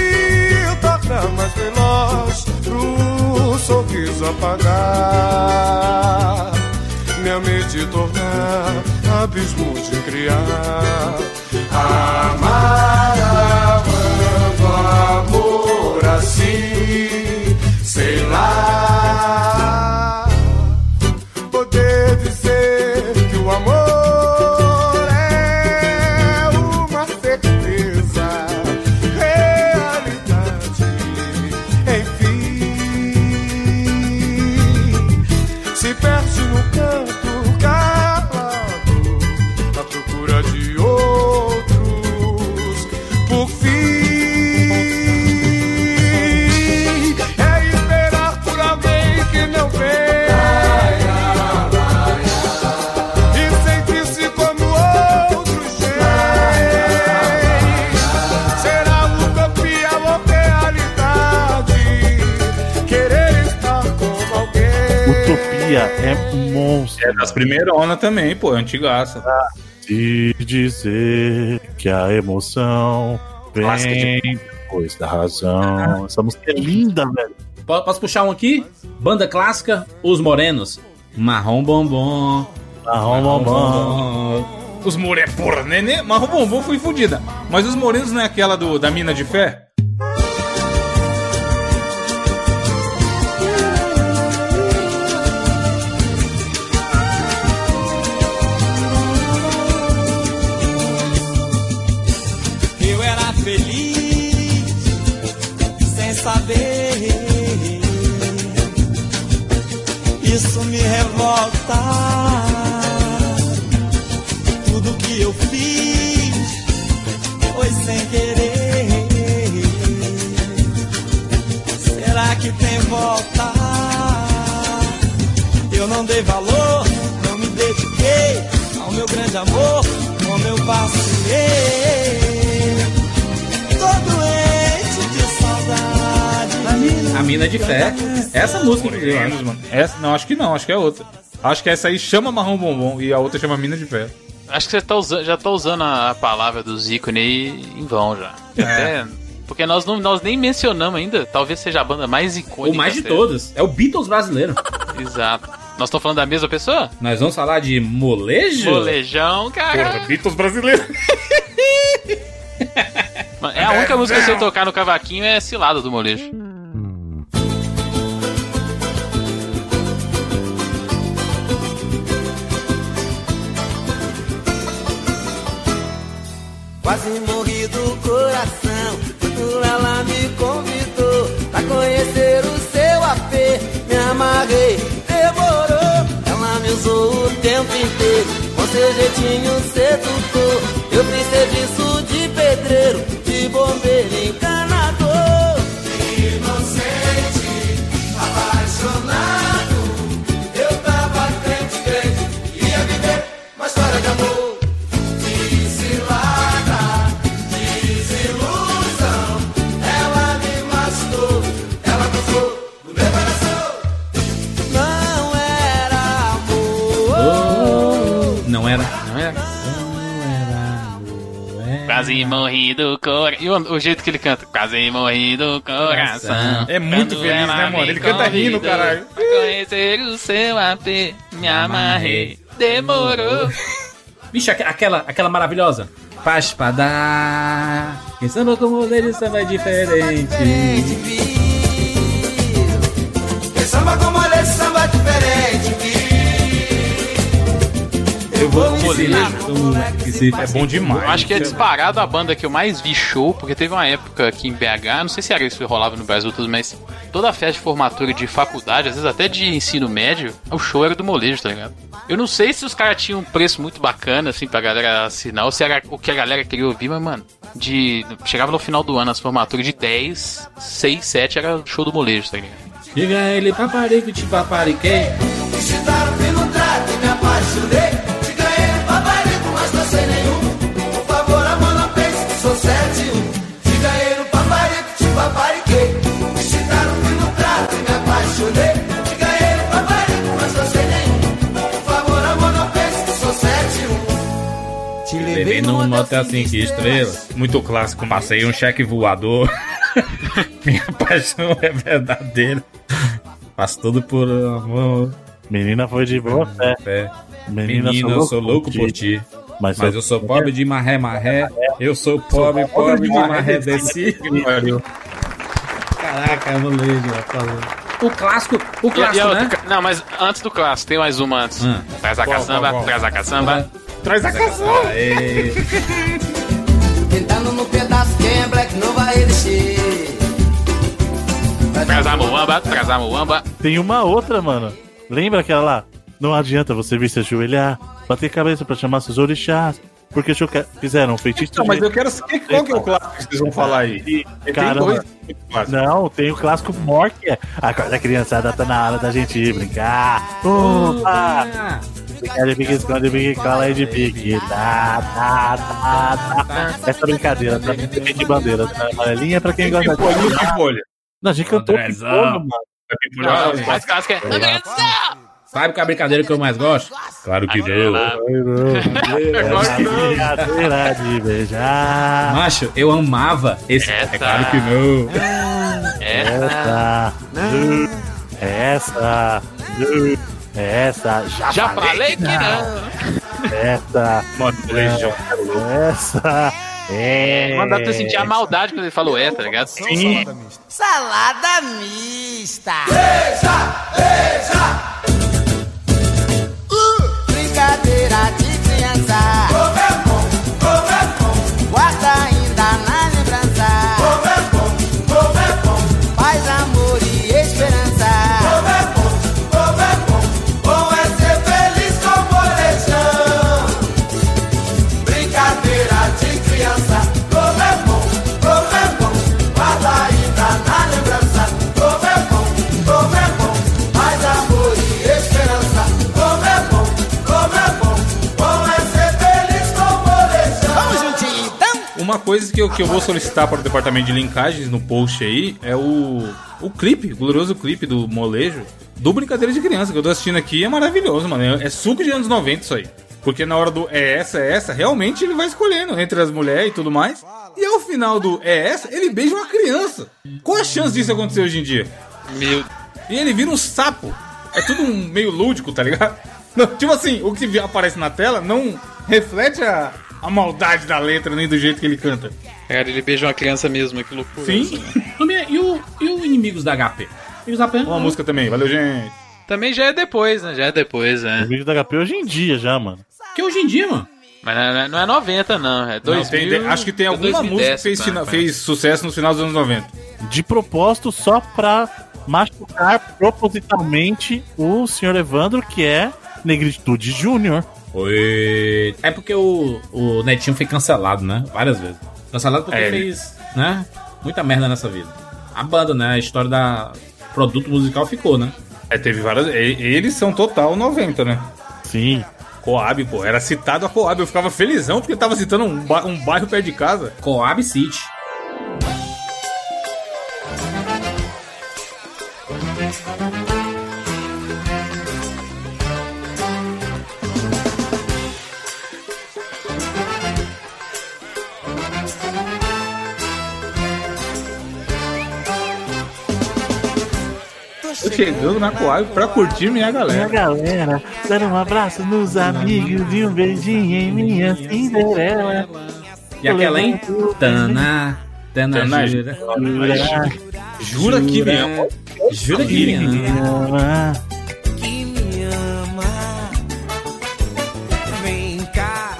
torna mais veloz pro sorriso apagar. Minha mente tornar abismo de criar. Amar das primeiras onda também, pô, é antigaça. Se dizer que a emoção vem depois da razão. Essa música é linda, velho. Po- Posso puxar um aqui? Banda clássica, Os Morenos. Marrom Bombom. Marrom bombom. Os morenos, porra, nenê, marrom bombom foi fodida. Mas os morenos não é aquela do, da mina de fé? Revolta. Tudo que eu fiz foi sem querer. Será que tem volta? Eu não dei valor, não me dediquei ao meu grande amor, como eu vacilei. Tô doente de saudade. A mina de fé. Essa música, inclusive, eu acho. Menos, mano. Essa, não, acho que não, acho que é outra. Acho que essa aí chama marrom bombom e a outra chama mina de fé. Acho que você tá usando, já tá usando a, palavra dos ícones aí em vão já. Até- porque nós, não, nós nem mencionamos ainda, talvez seja a banda mais icônica. O mais de todas. É o Beatles brasileiro. Exato. Nós estamos falando da mesma pessoa? Nós vamos falar de molejo? Molejão, cara. Beatles brasileiro. É a única música que eu tocar no cavaquinho é Cilada do Molejo. Quase morri do coração quando ela me convidou pra conhecer o seu AP. Me amarrei, demorou. Ela me usou o tempo inteiro com seu jeitinho sedutor. Eu fiz serviço de pedreiro, de bombeiro encanador. Quase morri do coração. E o, o jeito que ele canta? Quase morri do coração. É muito feliz, né, mano? Ele canta rindo, caralho. Pra conhecer o seu AP, me amarrei. Demorou. Bicho, aque- aquela, aquela maravilhosa. Paz pra dar. Quem samba com molejo, samba é diferente. Te se É bom demais. Eu acho que é disparado a banda que eu mais vi show, porque teve uma época aqui em BH, não sei se era isso que rolava no Brasil tudo, mas toda a festa de formatura de faculdade, às vezes até de ensino médio, o show era do molejo, tá ligado? Eu não sei se os caras tinham um preço muito bacana, assim, pra galera assinar, ou se era o que a galera queria ouvir, mas, mano, de. Chegava no final do ano as formaturas de 10, 6, 7 era show do molejo, tá ligado? Diga ele, paparico, te papariquei. Me chutaram pelo trato e me apaixonei. 7 Te Levei num motel 5 estrelas. Muito clássico. Passei um cheque voador. Minha paixão é verdadeira. Faço tudo por amor. Menina foi de boa fé. Fé. Menina, Menina, eu sou louco por ti. Mas, Mas eu sou pobre de marré, marré. Eu sou pobre, pobre de marré, desci. Caraca, molejo, falou. O clássico, o E- e clássico, a outra né? Não, mas antes do clássico, tem mais uma antes. Hum. Traz a Qual, caçamba, qual, qual? traz a caçamba. Traz a. Tentando no pedaço, quem é black não vai resistir. Traz a muamba, traz a muamba. Tem uma outra, mano. Lembra aquela lá? Não adianta você vir se ajoelhar, bater cabeça pra chamar seus orixás, porque fizeram um feitiço Não, mas eu quero saber qual que é o clássico que vocês vão falar aí. Tem dois. Não, tem o clássico mor que é Acorda criançada, tá na hora da gente brincar Opa! Ah, Brincar de pique, esconde, pique, cola e de pique Tá, tá, tá, tá Essa brincadeira, pra mim, tem de bandeira tá? Amarelinha é pra quem gosta de pipolho. Não, a gente cantou pipolho, mano Pipolho, mais clássico é. Sabe qual é a brincadeira que eu mais gosto? Claro que deu. Brincadeira de beijar Macho, eu amava esse. Essa. É claro que não. Essa. Essa Essa Essa Já, Já falei que não. Essa Mano. Essa É dá pra sentir a maldade quando ele falou é, tá ligado? Sim. Salada mista. Brincadeira de criança. Coisa que eu, que eu vou solicitar para o departamento de linkagens no post aí é o, o clipe, o glorioso clipe do molejo do Brincadeira de Criança, que eu tô assistindo aqui, é maravilhoso, mano. É, suco de anos 90 isso aí. Porque na hora do é essa, é essa, realmente ele vai escolhendo entre as mulheres e tudo mais. E ao final do é essa, ele beija uma criança. Qual a chance disso acontecer hoje em dia? Meu. E ele vira um sapo. É tudo um meio lúdico, tá ligado? Não, tipo assim, o que aparece na tela não reflete a, a maldade da letra nem do jeito que ele canta. Cara, ele beija uma criança mesmo, que loucura. Sim. E o, e o Inimigos da HP? Inimigos da HP? Uma música também, valeu, gente. Também já é depois, né? Já é depois, O né? vídeo da HP hoje em dia já, mano. Que hoje em dia, mano. Mas não é, não é 90, não. É Não, 2000, tem- tem- acho que tem alguma 2010, música que fez, tá. fez sucesso no final dos anos 90. De propósito, só pra machucar propositalmente o senhor Evandro, que é Negritude Júnior. Oi. É porque o, o Netinho foi cancelado, né? Várias vezes. Cancelado porque É. fez, né? Muita merda nessa vida. A banda, né? A história da produto musical ficou, né? É, teve várias. e- Eles são total 90, né? Sim. Coab, pô, era citado a Coab. Eu ficava felizão porque tava citando um, ba- um bairro perto de casa. Coab City. Chegando na Coab pra curtir minha Minha galera. galera, dando um abraço nos amigos e um beijinho em minha Cinderela. E aquela, hein? Tana. Tana, Tana, jura. Jura que me ama. Jura que me ama. ama. que me ama. Vem cá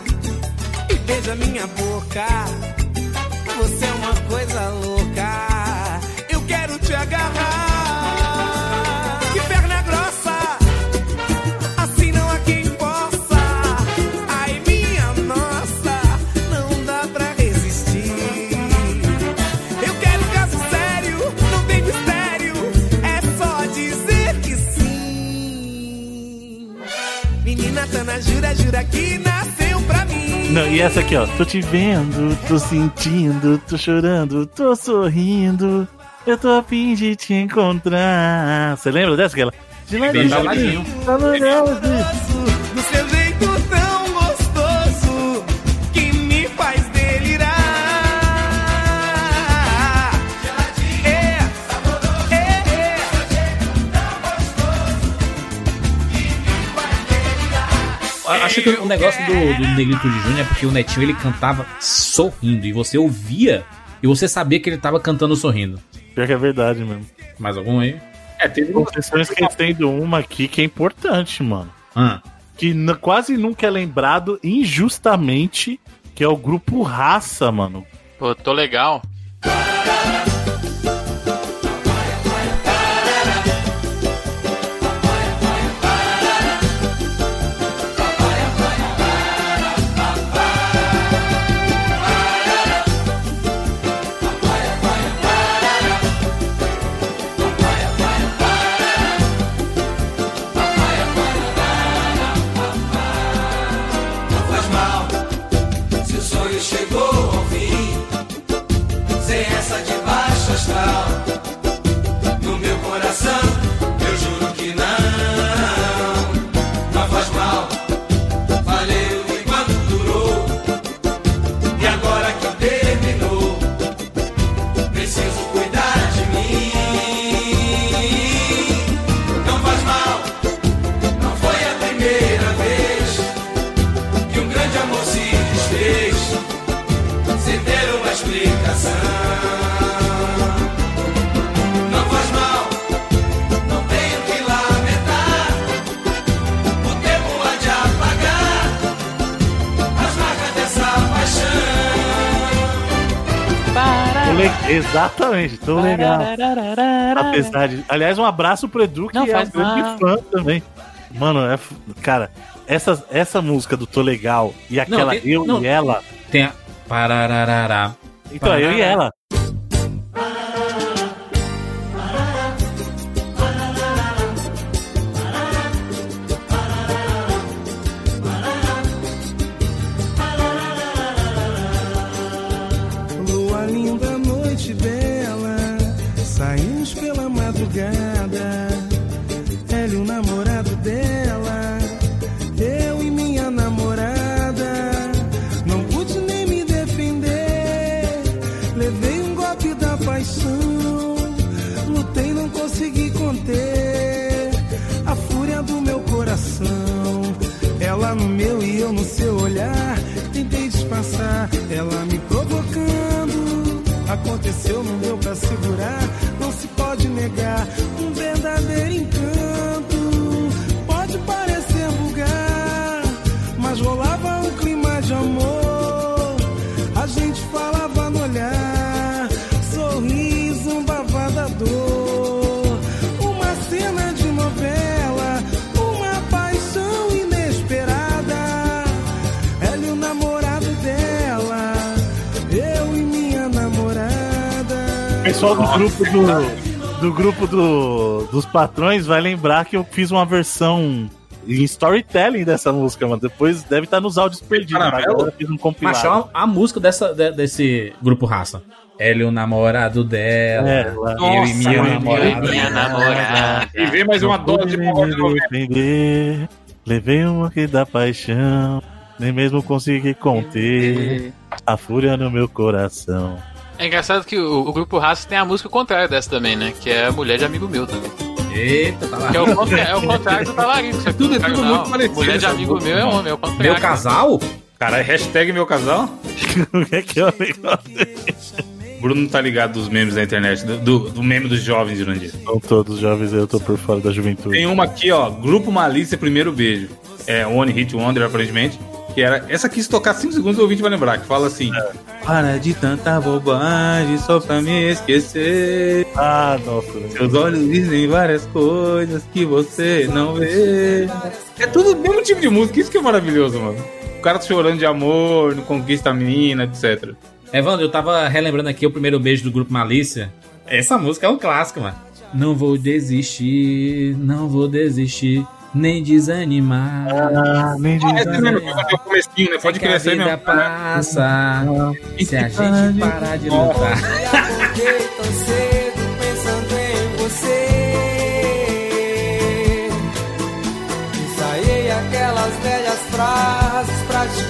e beija minha boca. Que nasceu pra mim. Não, e essa aqui, ó. Tô te vendo, tô sentindo, tô chorando, tô sorrindo. Eu tô a fim de te encontrar. Você lembra dessa? Aquela? De lá Bem geladinho. Tá legal, Do seu Acho que o negócio do, do Negritude Júnior é porque o Netinho ele cantava sorrindo. E você ouvia e você sabia que ele tava cantando sorrindo. Pior que é verdade mesmo. Mais algum aí? É, teve uma Confessão esquecendo uma aqui que é importante, mano. Ah. Que quase nunca é lembrado injustamente, que é o grupo Raça, mano. Pô, tô legal. Exatamente, tô legal. Apesar de. Aliás, um abraço pro Edu, que Não é um grande fã também. Mano, é cara, essa, essa música do Tô Legal e aquela tem- Eu não. e Ela. Tem a. Parararará. Então, eu e ela. Ela me provocando. Aconteceu, não deu pra segurar, não se pode negar. Pessoal do grupo do, do grupo do, dos patrões vai lembrar que eu fiz uma versão em storytelling dessa música, mano. Depois deve estar nos áudios perdidos. Mas Caramelo? agora eu fiz um compilado. Mas a, a música dessa, de- desse grupo raça. Ela e o namorado dela. É, lá. eu e minha Nossa, namorada. Minha namorada. E vem mais uma dose de 90. defender, levei uma que da paixão, nem mesmo consegui conter a fúria no meu coração. É engraçado que o, o grupo Raça tem a música contrária dessa também, né? Que é a mulher de amigo meu também. Eita, tá lá. Que é o, contra- é o contrário do talarico. Que Tudo- cara tudo não, muito parecido Mulher de amigo meu é homem, é o contrário. Meu casal? Caralho, hashtag meu casal. o que é que é o negócio? Bruno não tá ligado dos memes da internet, do, do, do meme dos jovens, Jurandir. São todos jovens, eu tô por fora da juventude. Tem uma aqui, ó, Grupo Malícia Primeiro Beijo. É One Hit Wonder, aparentemente. Que era. Essa aqui, se tocar 5 segundos, o ouvinte vai lembrar. Que fala assim: Para de tanta bobagem, só pra me esquecer. Ah, nossa. Seus olhos dizem várias coisas que você não vê. É tudo o mesmo tipo de música, isso que é maravilhoso, mano. O cara chorando de amor, não conquista a menina, etc. Evandro, eu tava relembrando aqui o primeiro beijo do grupo Malícia. Essa música é um clássico, mano. Não vou desistir, não vou desistir, nem desanimar. Ah, nem Ah, é o comecinho, né? Pode a crescer vida mesmo. passa se a gente parar de lutar. Acordei tão cedo pensando em você. Ensaiei aquelas velhas frases pra te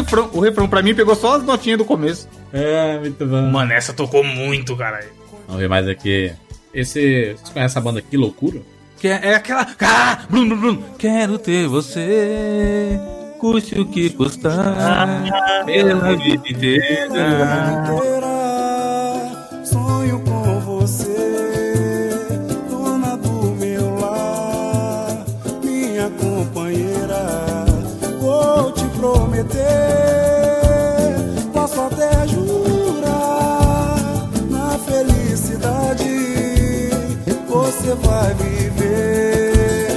refrão. O refrão, pra mim, pegou só as notinhas do começo. É, muito bom. Mano, essa tocou muito, caralho. Vamos ver mais aqui. Esse. Você conhece essa banda aqui, Loucura? Que é, é aquela. Ah, Bruno, Bruno, Bruno. Quero ter você, custe o que custar, pela vida inteira. Você vai viver,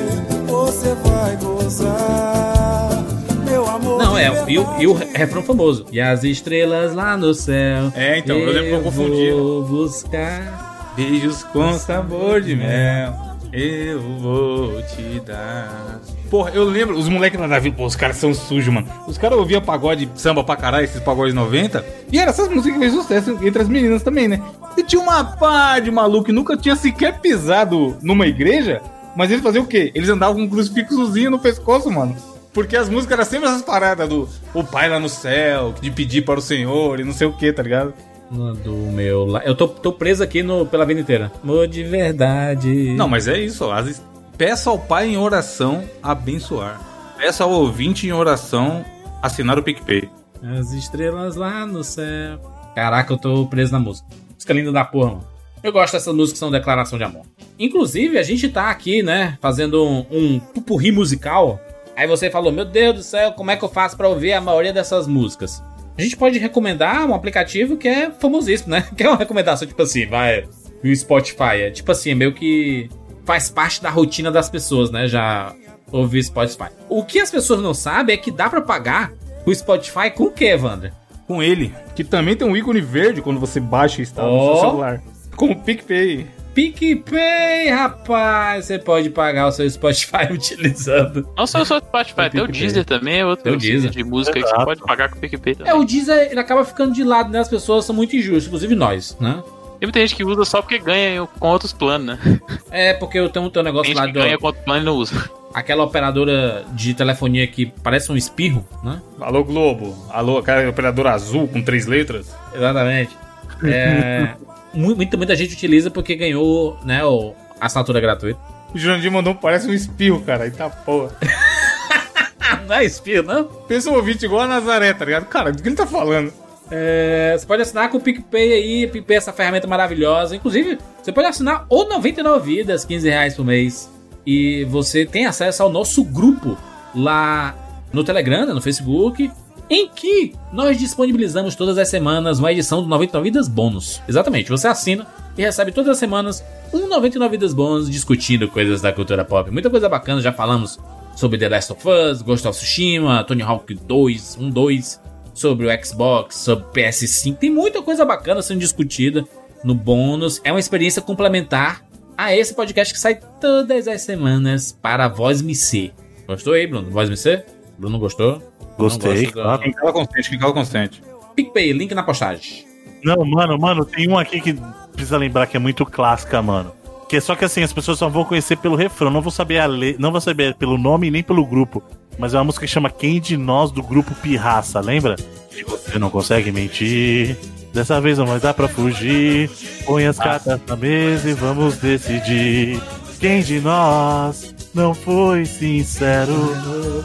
você vai gozar, meu amor. Não, é. E o, e o refrão famoso. E as estrelas lá no céu. É, então, eu lembro que eu confundi. Vou buscar. Beijos com sabor de mel, eu vou te dar. Porra, eu lembro, os moleques lá da vila, pô, os caras são sujos, mano. Os caras ouviam pagode samba pra caralho, esses pagodes 90. E era essas músicas que fez sucesso entre as meninas também, né? E tinha uma pá de maluco que nunca tinha sequer pisado numa igreja, mas eles faziam o quê? Eles andavam com um crucifixozinho no pescoço, mano. Porque as músicas eram sempre essas paradas do o pai lá no céu, de pedir para o Senhor e não sei o que, tá ligado? Do meu. Eu tô, tô preso aqui no, pela vida inteira. Amor de verdade. Não, mas é isso, ó. As- Peça ao pai em oração abençoar. Peça ao ouvinte em oração assinar o PicPay. As estrelas lá no céu. Caraca, eu tô preso na música. Música linda da porra, mano. Eu gosto dessas músicas que são declaração de amor. Inclusive, a gente tá aqui, né, fazendo um, um pupurri musical. Aí você falou, meu Deus do céu, como é que eu faço pra ouvir a maioria dessas músicas? A gente pode recomendar um aplicativo que é famosíssimo, né? Que é uma recomendação, tipo assim, vai, o Spotify. É tipo assim, é meio que faz parte da rotina das pessoas, né? Já ouvir Spotify. O que as pessoas não sabem é que dá pra pagar o Spotify com o que, Wander? Com ele, que também tem um ícone verde quando você baixa e instala no Ó. seu celular. Com o PicPay. PicPay, rapaz! Você pode pagar o seu Spotify utilizando. Não só o Spotify, tem o. Deezer também, é outro Tem o Deezer. de música que você Exato. pode pagar com o PicPay também. É, o Deezer, ele acaba ficando de lado, né? As pessoas são muito injustas, inclusive nós, né? Tem muita gente que usa só porque ganha com outros planos, né? É, porque eu tenho, tenho um negócio gente lá que do... ganha com outro plano e não usa. Aquela operadora de telefonia que parece um espirro, né? Alô, Globo. Alô, aquela operadora azul com três letras. Exatamente. É, mu- muita, muita gente utiliza porque ganhou, né, o, a assinatura gratuita. O Jurandir mandou, parece um espirro, cara. Aí tá porra. Não é espirro, não? Pensa um ouvinte igual a Nazaré, tá ligado? Cara, do que ele tá falando? É, você pode assinar com o PicPay aí, PicPay é essa ferramenta maravilhosa. Inclusive, você pode assinar o 99 vidas, 15 reais por mês. E você tem acesso ao nosso grupo lá no Telegram, né, no Facebook, em que nós disponibilizamos todas as semanas uma edição do 99 Vidas Bônus. Exatamente, você assina e recebe todas as semanas um 99 Vidas Bônus discutindo coisas da cultura pop. Muita coisa bacana, já falamos sobre The Last of Us, Ghost of Tsushima, Tony Hawk 2, 1, 2, sobre o Xbox, sobre o PS5. Tem muita coisa bacana sendo discutida no bônus. É uma experiência complementar a esse podcast que sai todas as semanas para a Voz Ser. Gostou aí, Bruno? Voz Ser? Bruno gostou? Gostei, da- claro. Quem cala constante, quem cala constante. PicPay, link na postagem. Não, mano, mano, tem um aqui que precisa lembrar que é muito clássica, mano. Que é só que assim, as pessoas só vão conhecer pelo refrão, não vão saber a le... não vão saber pelo nome nem pelo grupo. Mas é uma música que chama Quem de Nós do grupo Pirraça, lembra? E você não consegue mentir. Dessa vez não vai dar pra fugir. Põe as cartas na mesa e vamos decidir. Quem de nós não foi sincero?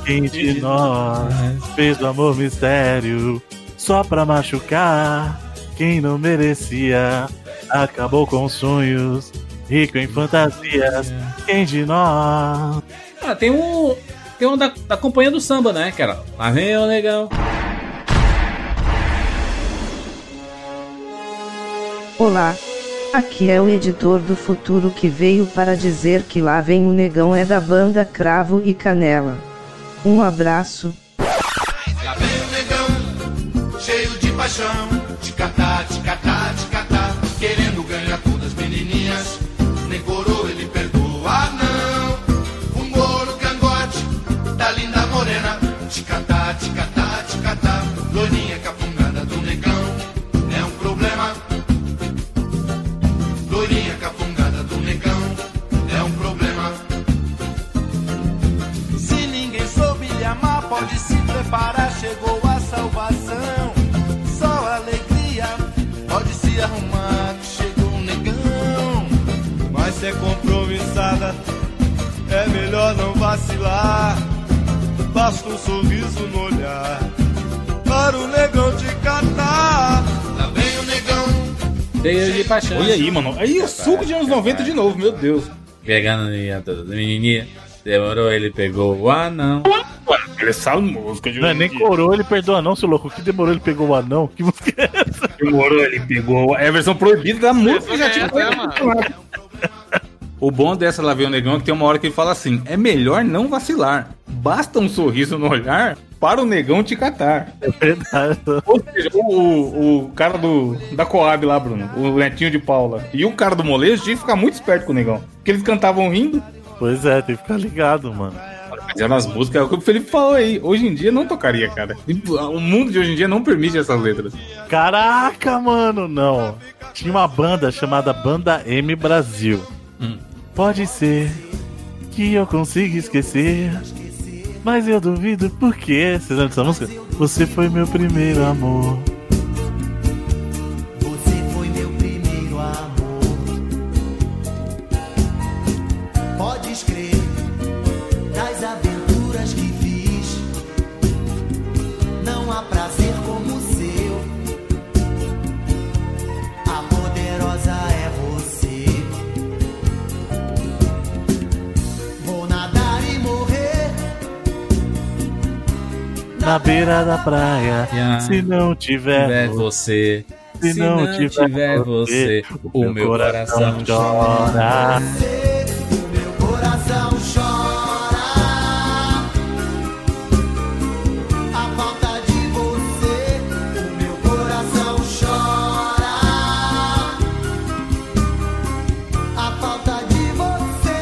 Quem de nós fez do amor mistério só pra machucar quem não merecia? Acabou com sonhos, rico em fantasias. Quem de nós? Ah, tem um. Tem um da, da companhia do samba, né, cara? Lá vem o negão. Olá. Aqui é o editor do futuro que veio para dizer que lá vem o negão é da banda Cravo e Canela. Um abraço. Lá vem o negão, cheio de paixão, loirinha capungada do negão. É um problema. Loirinha capungada do negão, é um problema. Se ninguém soube lhe amar, pode se preparar, chegou a salvação. Só alegria, pode se arrumar, que chegou um negão. Mas se é compromissada, é melhor não vacilar. Basta um sorriso no olhar, para o negão te catar. Lá vem o negão. Cheio de paixão. Olha aí, mano. Aí o suco de anos 90 de novo, meu Deus. Pegando a toda menininha. Demorou, ele pegou o anão. Essa música de Não é nem coroa, ele perdoa não, seu louco. Que demorou ele pegou o anão? Que música é essa? Demorou, ele pegou. É a versão proibida da música que já tinha. O bom dessa Lá Vem o Negão é que tem uma hora que ele fala assim: é melhor não vacilar. Basta um sorriso no olhar para o negão te catar. É verdade. Ou seja, o, o, cara do, da Coab lá, Bruno, o netinho de Paula, e o cara do molejo tinha que ficar muito esperto com o negão. Porque eles cantavam rindo. Pois é, tem que ficar ligado, mano. Mas eram as músicas, é o que o Felipe falou aí. Hoje em dia não tocaria, cara. O mundo de hoje em dia não permite essas letras. Caraca, mano, não. Tinha uma banda chamada Banda M Brasil. Pode ser que eu consiga esquecer, mas eu duvido por quê. Vocês lembram dessa música? Você foi meu primeiro amor. Na beira da praia. Yeah. Se não tiver, tiver você. se, não, tiver, você, o meu coração chora. Meu coração chora. A falta de você, o meu coração chora. A falta de você,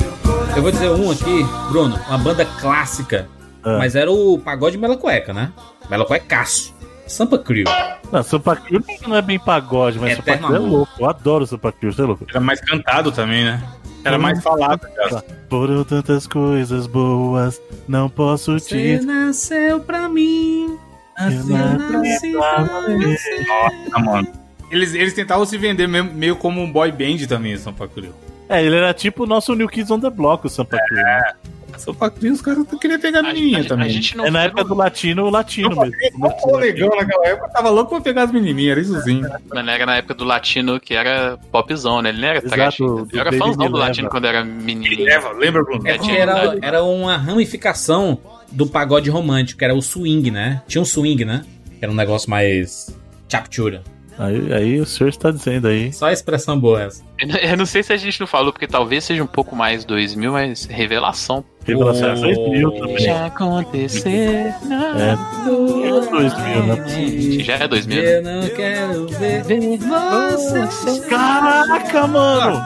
meu coração Eu vou dizer um aqui, Bruno, uma banda clássica, Ah. mas era o pagode Mela Cueca, né? Mela Cuecaço. Sampa Crew. Não, Sampa Crio não é bem pagode, mas Sampa Crio é louco. Eu adoro Sampa Crio, você é louco. Era mais cantado também, né? Era mais falado. cara. Foram tantas coisas boas, não posso Você te nasceu pra mim. Assim nasci pra você. Nossa, mano. Eles, eles tentavam se vender meio, meio como um boy band também, São Pacrio. É, ele era tipo o nosso New Kids on the Block, o Sampa Crio. né? São Pacrio, os caras queriam pegar a A, menininha a também. gente não É na época no- do latino, o latino mesmo. O legal naquela época tava louco pra pegar as menininhas, era isso sim. Mas era na época do latino que era popzão, né? Ele não era Exato, trash. do Eu era fãzão do latino quando era. Leva, lembra, Bruno? É era, era uma ramificação do pagode romântico, que era o swing, né? Tinha um swing, né? Que era um negócio mais chaptura. Aí, aí o senhor está dizendo aí. Só a expressão boa essa. Eu não- Eu não sei se a gente não falou, porque talvez seja um pouco mais 2000, mas revelação. É Oh. 2000 também. Já aconteceu. É, anos 2000, né? Já é 2000. Eu não quero ver você. Caraca, mano!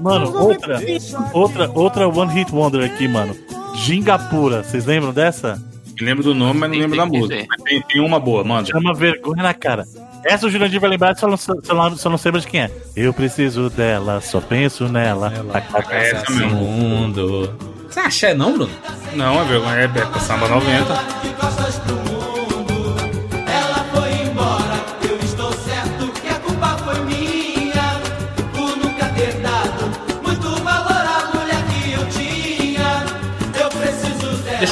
Mano, outra, outra, outra One Hit Wonder aqui, mano. Gingapura, vocês lembram dessa? Eu lembro do nome, mas não lembro da música. tem, tem uma boa, manda. Chama vergonha na cara. Essa o Jurandir vai lembrar, só não, só não, só não lembra de quem é. Eu preciso dela, só penso nela. A cada É essa mesmo. Você acha é não, Bruno? Não, é vergonha, é Beca Samba 90.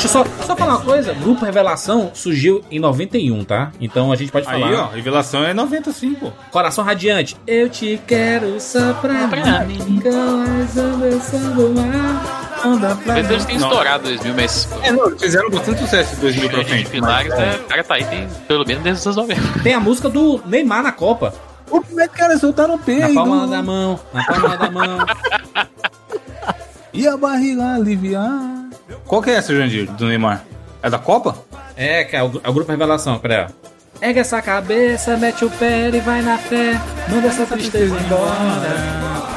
Deixa eu só, só falar uma coisa. Grupo Revelação surgiu em 91, tá? Então a gente pode Aí, falar. ó, revelação é 90 sim, pô. Coração Radiante. Eu te quero só pra mim. Pra Talvez eles Não. estourado 2000, mas É, não, fizeram bastante sucesso de 2000 pra frente. Pilares, mas- né? O cara tá aí, tem pelo menos desde os anos 90. Tem a música do Neymar na Copa. É que cara soltaram o Na peito? palma da mão. Na palma da mão. E a barriga aliviar. Qual que é essa, Jandir, do Neymar? É da Copa? É, que é o, é o Grupo Revelação, peraí. ó. Ergue essa cabeça, mete o pé e vai na fé. Manda essa tristeza embora.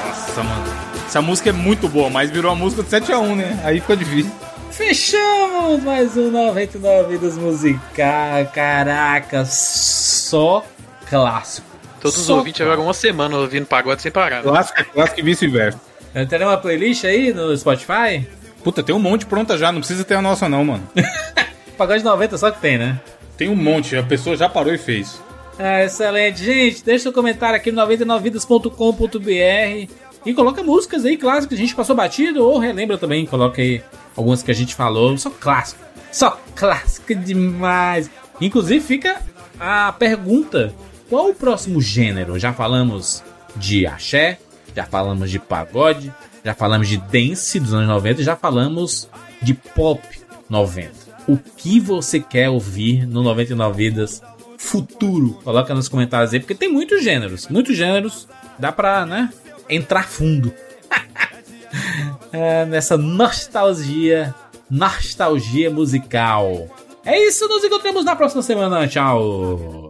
Nossa, mano. Essa música é muito boa, mas virou a música de 7x1, né? Aí ficou difícil. Fechamos mais um 99 Vidas Musical. Caraca, só clássico. Todos os ouvintes agora uma semana ouvindo pagode sem parar. né? Clássico é clássico e vice-versa. Teremos uma playlist aí no Spotify? Puta, tem um monte pronta já, não precisa ter a nossa não, mano. Pagode 90 só que tem, né? Tem um monte, a pessoa já parou e fez. Ah, excelente. Gente, deixa seu comentário aqui no 99vidas.com.br e coloca músicas aí clássicas que a gente passou batido ou relembra também. Coloca aí algumas que a gente falou. Só clássico. Só clássico demais. Inclusive fica a pergunta: qual o próximo gênero? Já falamos de axé, já falamos de pagode, já falamos de dance dos anos 90 e já falamos de pop 90. O que você quer ouvir no 99 Vidas futuro? Coloca nos comentários aí, porque tem muitos gêneros. Muitos gêneros. Dá pra, né? Entrar fundo. É, nessa nostalgia. Nostalgia musical. É isso, nos encontramos na próxima semana. Tchau.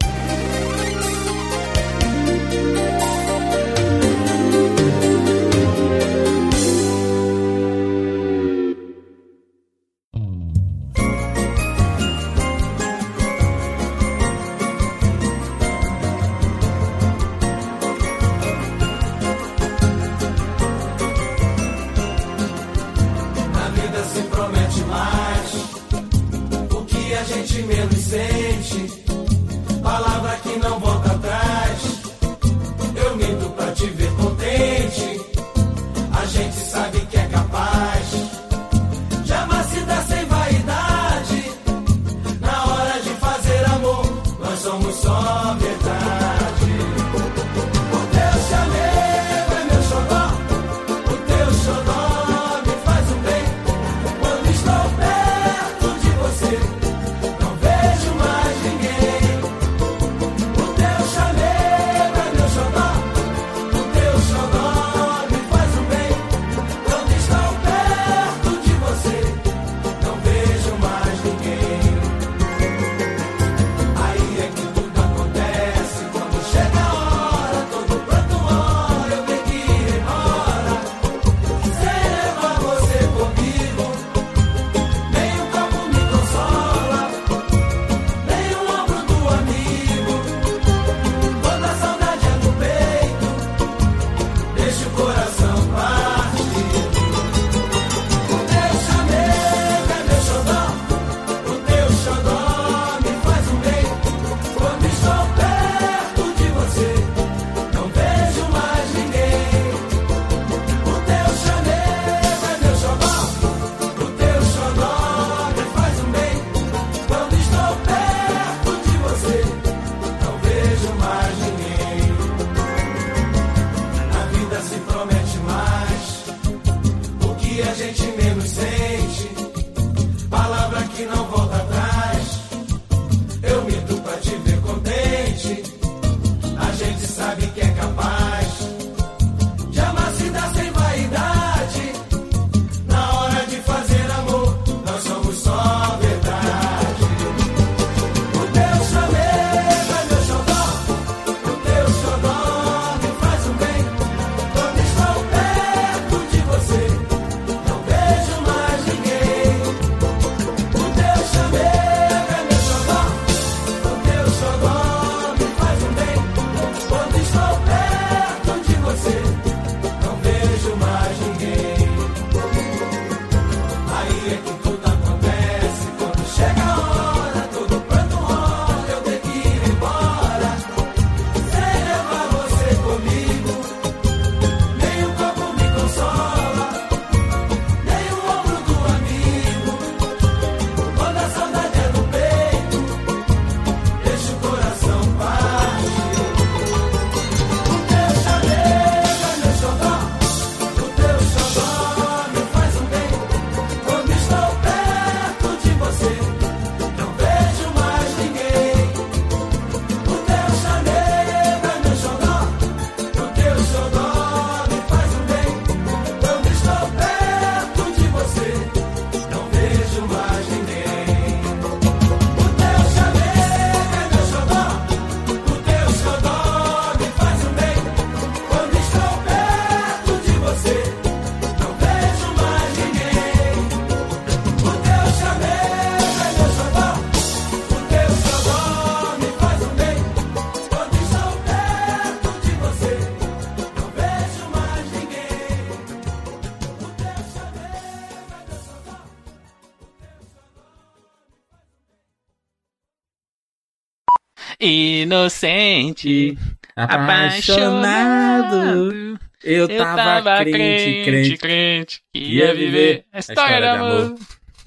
Inocente, Apaixonado. Eu tava, crente, crente, crente, que ia viver a história de amor.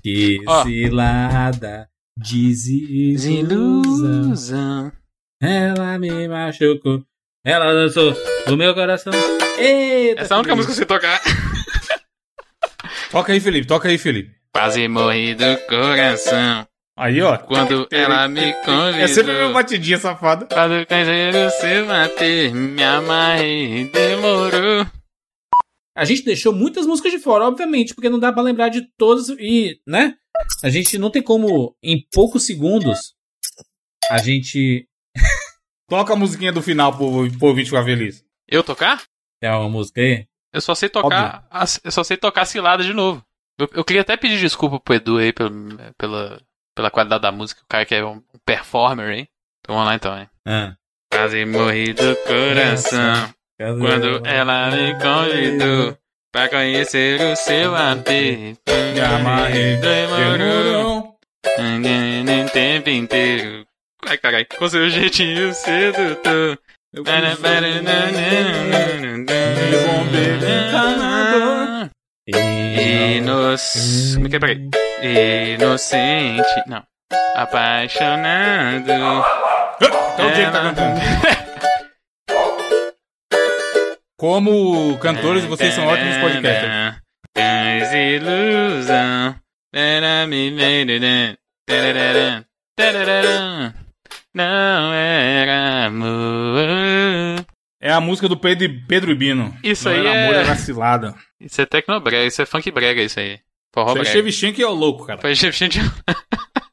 Que cilada, desilusão. Desilusão. Ela me machucou. Ela dançou no meu coração. Eita, Essa é a única música que eu sei tocar. Toca aí, Felipe, toca aí, Felipe. Quase morri do coração. Aí, ó. Quando ela me convidou. É sempre uma batidinha safada. Quando canjeiro se bater, me amarrei, demorou. A gente deixou muitas músicas de fora, obviamente, porque não dá pra lembrar de todas e, né? A gente não tem como, em poucos segundos, a gente. Toca a musiquinha do final pro, pro ouvinte ficar feliz. Eu tocar? Tem uma música aí? Eu só sei tocar. as- eu só sei tocar cilada de novo. Eu, eu queria até pedir desculpa pro Edu aí pela, pela, pela qualidade da música. O cara que é um performer aí. Então vamos lá então, hein? Ah. Quase morri do coração. Quando ela me convidou pra conhecer o seu AP. Me amarrei, Demorou. O tempo inteiro. Ai, caralho. Com seu jeitinho sedutor. Inoc... Como é que é? Peraí. Inocente. Não. Apaixonado. Então o Diego tá cantando. Como cantores, vocês são ótimos podcasters. Desilusão. Não era amor. É a música do Pedro, Pedro Ibino. Isso Não aí era é- amor, era cilada. Isso é tecnobrega, isso é funk brega, isso aí. Forró brega. Chevchenko que é o louco, cara. Foi Shevchenko.